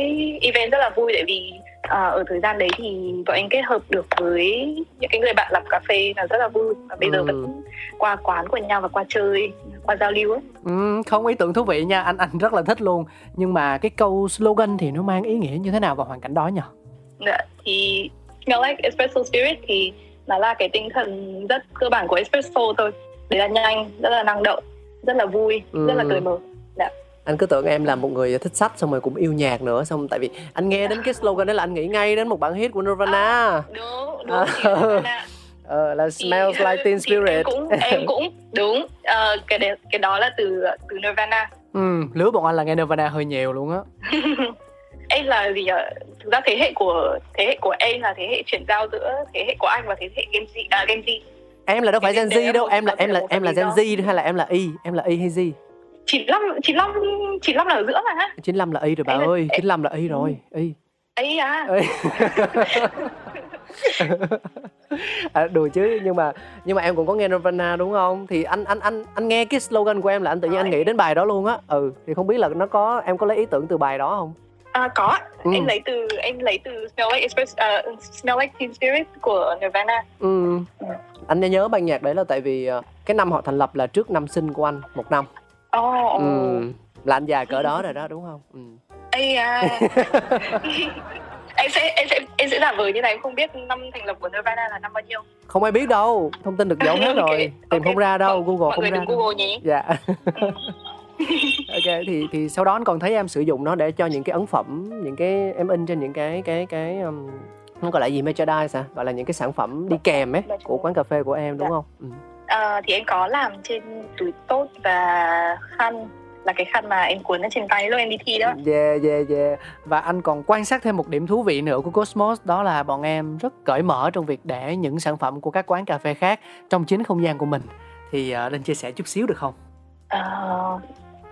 event rất là vui tại vì à, ở thời gian đấy thì bọn anh kết hợp được với những cái người bạn làm cà phê là rất là vui. Và bây giờ
Ừ.
vẫn qua quán của nhau và qua chơi qua giao lưu ấy
ừ, không ý tưởng thú vị nha. Anh anh rất là thích luôn. Nhưng mà cái câu slogan thì nó mang ý nghĩa như thế nào vào hoàn cảnh đó nhỉ?
Dạ, thì Smell Like Espresso Spirit thì nó là cái tinh thần rất cơ bản của espresso thôi. Đấy là nhanh rất là năng động rất là vui rất là
Ừ.
cởi mở
anh cứ tưởng em là một người thích sách xong rồi cũng yêu nhạc nữa xong tại vì anh nghe đến cái slogan đó là anh nghĩ ngay đến một bản hit của Nirvana.
Đúng đúng
À. ờ, là
Thì-
Smells Like Teen
thì em
Spirit.
cũng em cũng đúng Ờ, cái đấy, cái đó là từ từ Nirvana.
Ừ, lứa bọn anh là nghe Nirvana hơi nhiều luôn á.
Em là gì ạ? Thực ra thế hệ của thế hệ của em là thế hệ chuyển giao giữa thế hệ của anh và thế hệ Gen Z à, Gen Z.
Em là đâu phải Gen Z
là
đâu em là em là
là
em là Gen. Z hay là em là Y em là Y hay Z
95 95 95 là ở giữa mà ha
95 là Y rồi bà
là-
ơi
em-
95 là Y rồi Y
ấy à
Ê. à, đùa chứ nhưng mà nhưng mà em cũng có nghe Nirvana đúng không thì anh anh anh anh nghe cái slogan của em là anh tự nhiên anh nghĩ đến bài đó luôn á ừ thì không biết là nó có em có lấy ý tưởng từ bài đó không
À, có.
Ừ.
em lấy từ em lấy từ Smell Like Express uh, Smell Like Teen Spirit của Nirvana
ừ.
Ừ.
anh nhớ ban nhạc đấy là tại vì ờ, cái năm họ thành lập là trước năm sinh của anh một năm
oh, oh.
ừ. là anh dài cỡ đó rồi đó đúng không ừ.
Ây à. em sẽ em sẽ em sẽ giả vờ như này em không biết năm thành lập của Nirvana là năm bao nhiêu
không ai biết đâu thông tin được giấu hết rồi tìm
ok.
không ra đâu google
mọi
không
người
ra
đừng
đâu.
Google nhé
dạ ok thì thì sau đó anh còn thấy em sử dụng nó để cho những cái ấn phẩm những cái em in trên những cái cái cái um, nó gọi là gì merchandise hả gọi là những cái sản phẩm đi kèm ấy của quán cà phê của em đúng
Dạ.
không ừ.
À, thì em có làm trên túi tốt và khăn là cái khăn mà em cuốn ở trên tay lúc em đi thi đó.
Yeah yeah yeah. Và anh còn quan sát thêm một điểm thú vị nữa của Cosmos đó là bọn em rất cởi mở trong việc để những sản phẩm của các quán cà phê khác trong chính không gian của mình. Thì uh, lên chia sẻ chút xíu được không?
Ờ,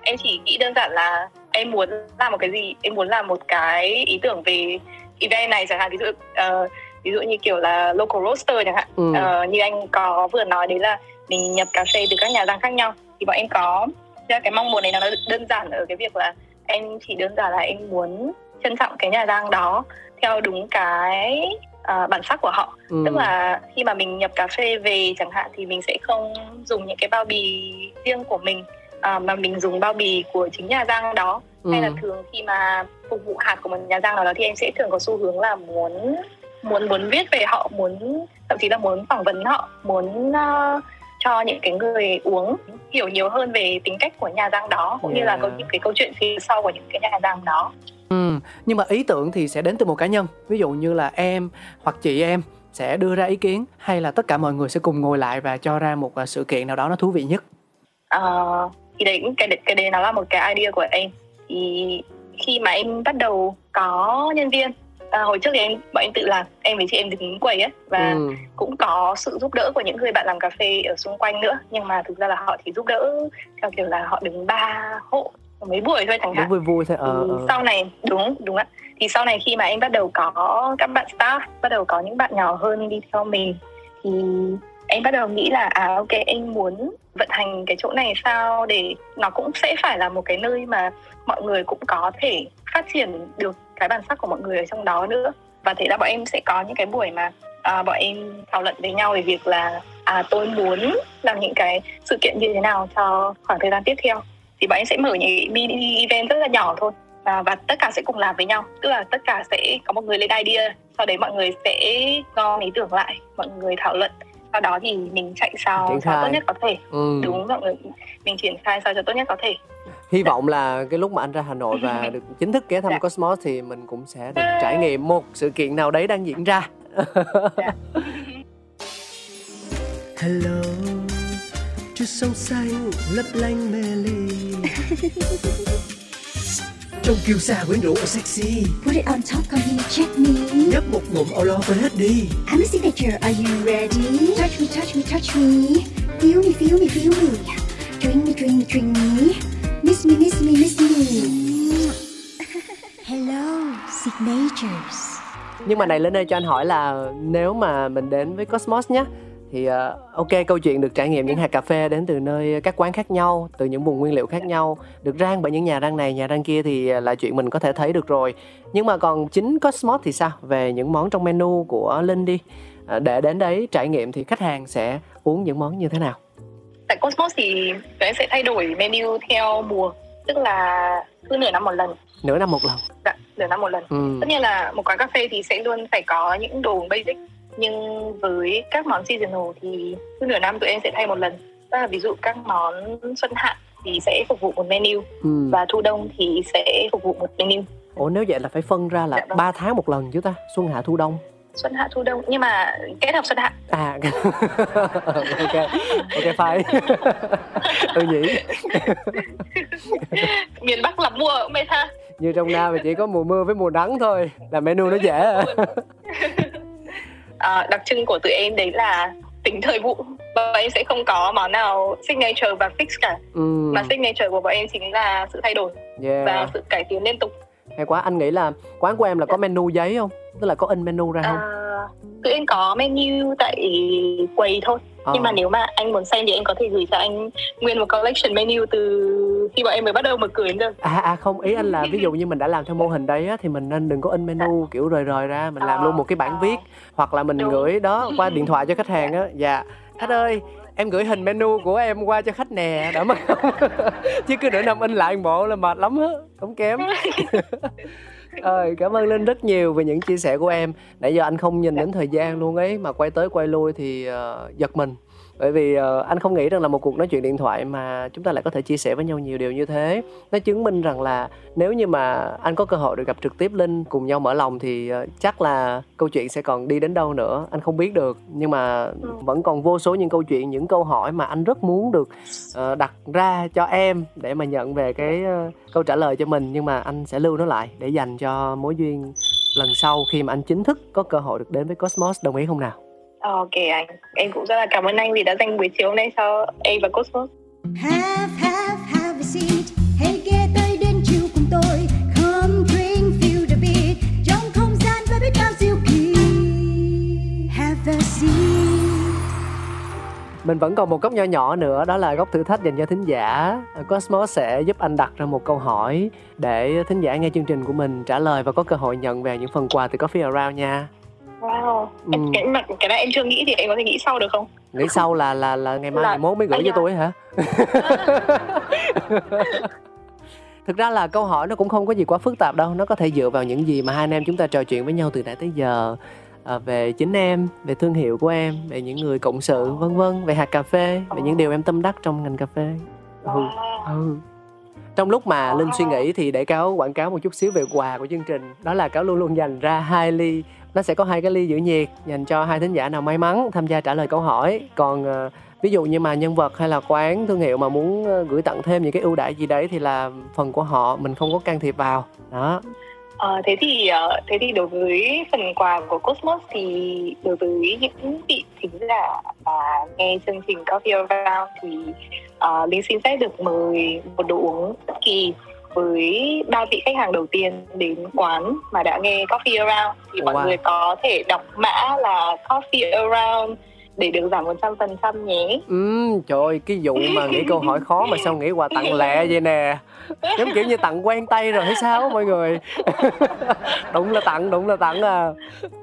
em chỉ nghĩ đơn giản là em muốn làm một cái gì em muốn làm một cái ý tưởng về event này chẳng hạn. Ví dụ ờ, ví dụ như kiểu là local roaster chẳng hạn
ừ.
Ờ, như anh có vừa nói đấy là mình nhập cà phê từ các nhà rang khác nhau thì bọn em có là cái mong muốn này nó đơn giản ở cái việc là em chỉ đơn giản là em muốn trân trọng cái nhà rang đó theo đúng cái à, bản sắc của họ
ừ.
tức là khi mà mình nhập cà phê về chẳng hạn thì mình sẽ không dùng những cái bao bì riêng của mình à, mà mình dùng bao bì của chính nhà rang đó
ừ.
hay là thường khi mà phục vụ hạt của một nhà rang nào đó thì em sẽ thường có xu hướng là muốn muốn muốn viết về họ muốn thậm chí là muốn phỏng vấn họ muốn uh, cho những cái người uống hiểu nhiều hơn về tính cách của nhà rang đó cũng như là
Yeah.
có những cái câu chuyện phía sau của những cái nhà rang đó.
Ừ, nhưng mà ý tưởng thì sẽ đến từ một cá nhân. Ví dụ như là em hoặc chị em sẽ đưa ra ý kiến hay là tất cả mọi người sẽ cùng ngồi lại và cho ra một à, sự kiện nào đó nó thú vị nhất?
Ờ, thì đấy cái cái đấy nó là một cái idea của em. Thì khi mà em bắt đầu có nhân viên à, hồi trước thì em bọn em tự làm. Em với chị em đứng quầy ấy và
ừ.
cũng có sự giúp đỡ của những người bạn làm cà phê ở xung quanh nữa. Nhưng mà thực ra là họ chỉ giúp đỡ theo kiểu là họ đứng ba hộ mấy buổi thôi chẳng hạn.
vui vui thôi ờ,
thì
ờ.
sau này đúng đúng ạ. Thì sau này khi mà em bắt đầu có các bạn staff bắt đầu có những bạn nhỏ hơn đi theo mình thì em bắt đầu nghĩ là à ok em muốn vận hành cái chỗ này sao? Để nó cũng sẽ phải là một cái nơi mà mọi người cũng có thể phát triển được cái bản sắc của mọi người ở trong đó nữa. Và thế là bọn em sẽ có những cái buổi mà à, bọn em thảo luận với nhau về việc là à tôi muốn làm những cái sự kiện như thế nào cho khoảng thời gian tiếp theo. Thì bọn em sẽ mở những mini event rất là nhỏ thôi và, và tất cả sẽ cùng làm với nhau. Tức là tất cả sẽ có một người lên idea sau đấy mọi người sẽ gom ý tưởng lại mọi người thảo luận. Sau đó thì mình chạy sao sao tốt nhất có thể.
Ừ.
đúng mọi người mình triển khai sao cho tốt nhất có thể
hy vọng là cái lúc mà anh ra Hà Nội và được chính thức ghé thăm
Dạ.
Cosmos thì mình cũng sẽ được trải nghiệm một sự kiện nào đấy đang diễn ra
Hello, chút sông xanh lấp lánh mê ly. Trong kiêu sa quyến rũ và sexy,
Put it on top, come here, check me.
nhấp một ngụm lo quên hết đi.
I'm a signature, are you ready? Touch me, touch me, touch me. Feel me, feel me, feel me. Drink me, drink me, drink me. Miss me, miss me, miss me. Hello, signatures.
nhưng mà này lên đây cho anh hỏi là nếu mà mình đến với Cosmos nhé thì ờ, ok câu chuyện được trải nghiệm những hạt cà phê đến từ nơi các quán khác nhau từ những vùng nguyên liệu khác nhau được rang bởi những nhà rang này nhà rang kia thì là chuyện mình có thể thấy được rồi nhưng mà còn chính Cosmos thì sao về những món trong menu của Linh đi ờ, để đến đấy trải nghiệm thì khách hàng sẽ uống những món như thế nào
tại Cosmos thì bọn em sẽ thay đổi menu theo mùa tức là cứ nửa năm một lần.
Nửa năm một lần.
Dạ, nửa năm một lần.
Ừ.
tất nhiên là một quán cà phê thì sẽ luôn phải có những đồ basic nhưng với các món seasonal thì cứ nửa năm tụi em sẽ thay một lần. Tức là ví dụ các món xuân hạ thì sẽ phục vụ một menu
Ừ.
và thu đông thì sẽ phục vụ một menu.
Ủa nếu vậy là phải phân ra là
Dạ vâng.
3 tháng một lần chứ ta? Xuân hạ thu đông
xuân hạ thu đông. Nhưng mà kết hợp xuân hạ.
À ok. Ok phải ừ nhỉ.
Miền bắc là mùa cũng vậy ha
như trong nam thì chỉ có mùa mưa với mùa nắng thôi là menu nó dễ. À.
đặc trưng của tụi em đấy là tính thời vụ. Bọn em sẽ không có món nào signature và fix cả.
Ừ.
mà signature của bọn em chính là sự thay đổi và
yeah.
sự cải tiến liên tục.
Hay quá anh nghĩ là quán của em là có menu giấy không tức là có in menu ra không?
à, tụi em có menu tại quầy thôi.
Ờ.
nhưng mà nếu mà anh muốn xem thì em có thể gửi cho anh nguyên một collection menu từ khi bọn em mới bắt đầu mở cửa đến giờ.
À à không ý anh là ví dụ như mình đã làm theo mô hình đấy á, thì mình nên đừng có in menu kiểu rời rời ra mình làm
Ờ,
luôn một cái bản
ờ.
viết hoặc là mình
Đúng.
gửi đó qua điện thoại cho khách hàng á. Dạ. Khách ơi em gửi hình menu của em qua cho khách nè. Đỡ mất. Không chứ cứ nửa năm in lại một bộ là mệt lắm á tốn kém ơi cảm ơn linh rất nhiều về những chia sẻ của em. Nãy giờ anh không nhìn đến thời gian luôn ấy mà quay tới quay lui thì ờ, giật mình bởi vì ờ, anh không nghĩ rằng là một cuộc nói chuyện điện thoại mà chúng ta lại có thể chia sẻ với nhau nhiều điều như thế. Nó chứng minh rằng là nếu như mà anh có cơ hội được gặp trực tiếp linh cùng nhau mở lòng thì ờ, chắc là câu chuyện sẽ còn đi đến đâu nữa anh không biết được. Nhưng mà vẫn còn vô số những câu chuyện những câu hỏi mà anh rất muốn được ờ, đặt ra cho em để mà nhận về cái ờ, câu trả lời cho mình. Nhưng mà anh sẽ lưu nó lại để dành cho mối duyên lần sau khi mà anh chính thức có cơ hội được đến với Cosmos. Đồng ý không nào
ok anh em cũng rất là cảm ơn anh vì đã dành buổi chiều hôm nay cho em và Cosmos
Have, have, have a seat. Hãy ghé tới đến chiều cùng tôi. Come drink, feel the beat. Trong không gian với biết bao diệu kỳ. Have a seat.
mình vẫn còn một góc nho nhỏ nữa đó là góc thử thách dành cho thính giả Cosmos sẽ giúp anh đặt ra một câu hỏi để thính giả nghe chương trình của mình trả lời và có cơ hội nhận về những phần quà từ Coffee Around nha
wow.
Ừ.
cái mà cái này em chưa nghĩ thì em có thể nghĩ sau được không?
Nghĩ sau là là là ngày mai
Là-
ngày mốt mới gửi cho tôi hả? Thực ra là câu hỏi nó cũng không có gì quá phức tạp đâu. Nó có thể dựa vào những gì mà hai anh em chúng ta trò chuyện với nhau từ nãy tới giờ. À, về chính em về thương hiệu của em về những người cộng sự vân vân về hạt cà phê về những điều em tâm đắc trong ngành cà phê. Ừ. ừ. trong lúc mà linh suy nghĩ thì để cáo quảng cáo một chút xíu về quà của chương trình. Đó là cáo luôn luôn dành ra hai ly nó sẽ có hai cái ly giữ nhiệt dành cho hai thính giả nào may mắn tham gia trả lời câu hỏi. Còn ờ, ví dụ như mà nhân vật hay là quán thương hiệu mà muốn ờ, gửi tặng thêm những cái ưu đãi gì đấy thì là phần của họ mình không có can thiệp vào. Đó.
À, thế thì thế thì đối với phần quà của Cosmos thì đối với những vị thính giả và nghe chương trình Coffee Around thì uh, Linh xin phép được mời một đồ uống bất kỳ với ba vị khách hàng đầu tiên đến quán mà đã nghe Coffee Around thì mọi
Wow.
người có thể đọc mã là Coffee Around để được giảm 100% nhé.
Ừm, trời ơi, cái vụ mà nghĩ câu hỏi khó mà sao nghĩ quà tặng lẹ vậy nè Giống kiểu như tặng quen tay rồi hay sao mọi người Đúng là tặng, đúng là tặng à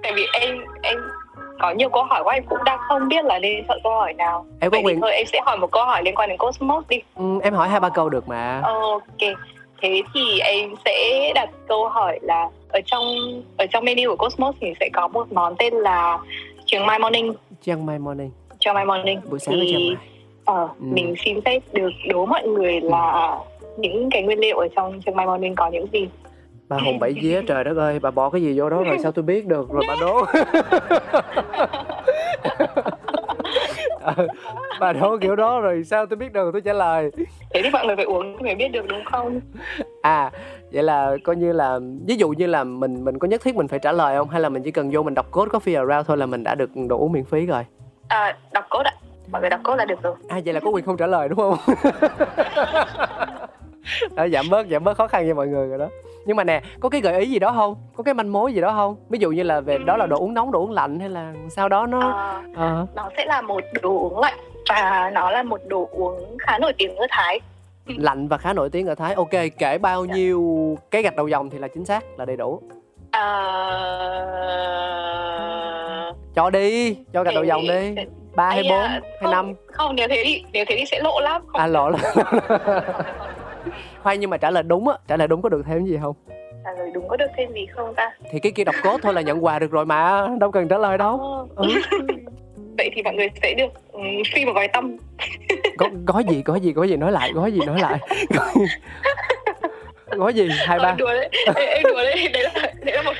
Tại vì em em có nhiều câu hỏi quá em cũng đang không biết là nên chọn câu hỏi nào.
Em có quyền
thôi em sẽ hỏi một câu hỏi liên quan đến Cosmos đi.
Ừm, Em hỏi hai ba câu được mà
Ok. Thế thì em sẽ đặt câu hỏi là ở trong ở trong menu của Cosmos thì sẽ có một món tên là trường Mai Morning.
Chiang Mai Morning
Trường Mai Morning.
Buổi sáng Chiang Mai
ờ,
Ừ.
mình xin phép được đố mọi người là những cái nguyên liệu ở trong trường Mai Morning có những gì.
Bà hồn bảy vía trời đất ơi Bà bỏ cái gì vô đó rồi sao tôi biết được Rồi bà đố Ờ, Bà đố kiểu đó rồi sao tôi biết được tôi trả lời
Thế thì mọi người phải uống mới biết được đúng không?
À vậy là coi như là Ví dụ như là mình mình có nhất thiết mình phải trả lời không Hay là mình chỉ cần vô mình đọc code Coffee Around thôi là mình đã được đồ uống miễn phí rồi
À, đọc code ạ. Mọi người đọc code là được rồi.
À vậy là có quyền không trả lời đúng không đó, giảm bớt giảm bớt khó khăn cho mọi người rồi đó. Nhưng mà nè có cái gợi ý gì đó không? Có cái manh mối gì đó không? Ví dụ như là về đó là đồ uống nóng đồ uống lạnh hay là sau đó nó
À,
ờ.
nó sẽ là một đồ uống lạnh và nó là một đồ uống khá nổi tiếng ở Thái.
lạnh và khá nổi tiếng ở Thái. Ok kể bao nhiêu cái gạch đầu dòng thì là chính xác là đầy đủ?
À...
cho đi cho gạch đầu dòng đi. ba hay bốn
à,
hay năm?
Không, nếu thế thì nếu thế thì sẽ lộ lắm. Không,
à lộ là khoan nhưng mà trả lời đúng á trả lời đúng có được thêm gì không?
Trả lời đúng có được thêm gì không ta?
thì cái kia đọc cốt thôi là nhận quà được rồi mà đâu cần trả lời đâu.
Ờ,
ừ.
Vậy thì mọi người sẽ được um, free một gói tâm.
có gói gì gói gì gói gì nói lại gói gì nói lại. Gói gì hai ba.
đùa đấy, em, em đùa đấy, đấy là, đấy là một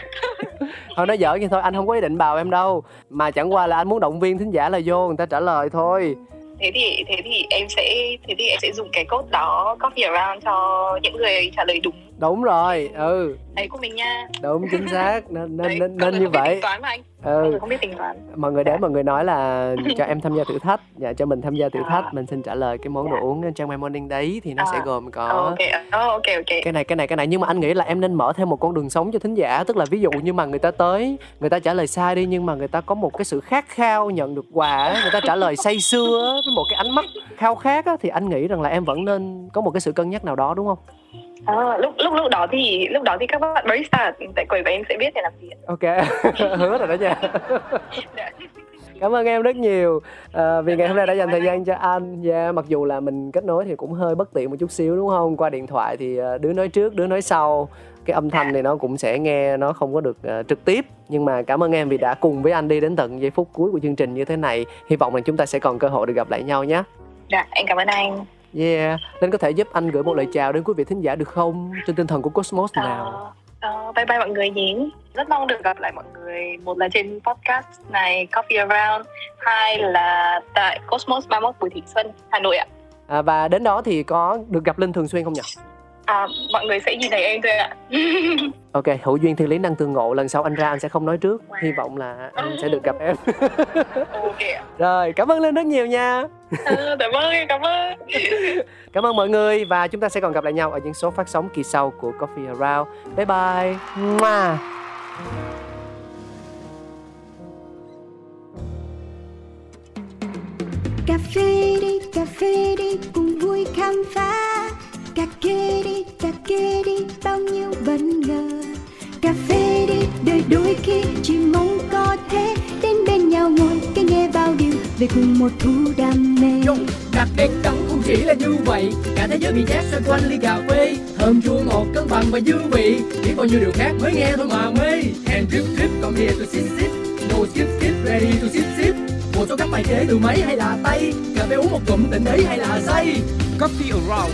thôi nói giỡn vậy thôi anh không có ý định bào em đâu. Mà chẳng qua là anh muốn động viên thính giả là vô người ta trả lời thôi
thế thì thế thì em sẽ, thế thì em sẽ dùng cái code đó copy around cho những người trả lời đúng
đúng rồi ừ.
Đấy của mình nha.
Đúng chính xác. Nên nên
Đấy,
nên, nên như vậy.
tính toán mà anh. Mọi
ừ
người không biết tính toán.
Mọi người đến mọi người nói là cho em tham gia thử thách. Dạ cho mình tham gia thử thách
À.
mình xin trả lời cái món đồ
Dạ.
uống trong my morning đấy thì nó sẽ
À.
gồm có
Ờ, ok. Ờ, ok ok.
Cái này cái này cái này. Nhưng mà anh nghĩ là em nên mở thêm một con đường sống cho thính giả. Tức là ví dụ như mà người ta tới người ta trả lời sai đi nhưng mà người ta có một cái sự khát khao nhận được quà người ta trả lời say sưa với một cái ánh mắt khao khát á, thì anh nghĩ rằng là em vẫn nên có một cái sự cân nhắc nào đó đúng không
Ờ, lúc lúc lúc đó thì lúc đó thì các bạn barista tại quầy của em sẽ biết để làm gì
ok hứa rồi đó nha. Cảm ơn em rất nhiều. À, vì ngày hôm nay đã dành thời gian cho anh. Yeah, mặc dù là mình kết nối thì cũng hơi bất tiện một chút xíu đúng không? Qua điện thoại thì à, đứa nói trước đứa nói sau. Cái âm thanh này nó cũng sẽ nghe nó không có được à, trực tiếp. Nhưng mà cảm ơn em vì đã cùng với anh đi đến tận giây phút cuối của chương trình như thế này. Hy vọng là chúng ta sẽ còn cơ hội được gặp lại nhau nhé.
Dạ, em cảm ơn anh.
Yeah nên có thể giúp anh gửi một lời chào đến quý vị thính giả được không trên tinh thần của Cosmos nào
Ờ, ờ, bye bye mọi người nhé. Rất mong được gặp lại mọi người một là trên podcast này Coffee Around, hai là tại Cosmos 31 Bùi Thị Xuân, Hà Nội ạ.
à, và đến đó thì có được gặp Linh thường xuyên không nhỉ
À, mọi người sẽ nhìn thấy em thôi ạ.
Ok, hữu duyên thiên lý năng tương ngộ Lần sau anh ra anh sẽ không nói trước Hy vọng là anh sẽ được gặp em
ok ạ.
Rồi, cảm ơn Linh rất nhiều nha
Ờ, Cảm ơn, cảm ơn.
Cảm ơn mọi người Và chúng ta sẽ còn gặp lại nhau ở những số phát sóng kỳ sau của Coffee Around Bye bye Mua.
cà phê đi cà phê đi cùng vui khám phá cà kê đi cà kê đi bao nhiêu bất ngờ. Cà phê đi đời đôi khi chỉ mong có thế đến bên nhau ngồi cái nghe bao điều về cùng một thú đam mê.
Yo, đặc biệt đậm không chỉ là như vậy Cả thế giới bị chát xoay quanh ly cà phê. Thơm chua ngọt cân bằng và dư vị Biết bao nhiêu điều khác mới nghe thôi mà mê. And drip drip come here to sip sip. No skip skip ready to sip sip. Một số các bài kế từ máy hay là tay Cà phê uống một cụm tỉnh đấy hay là say.
Coffee Around,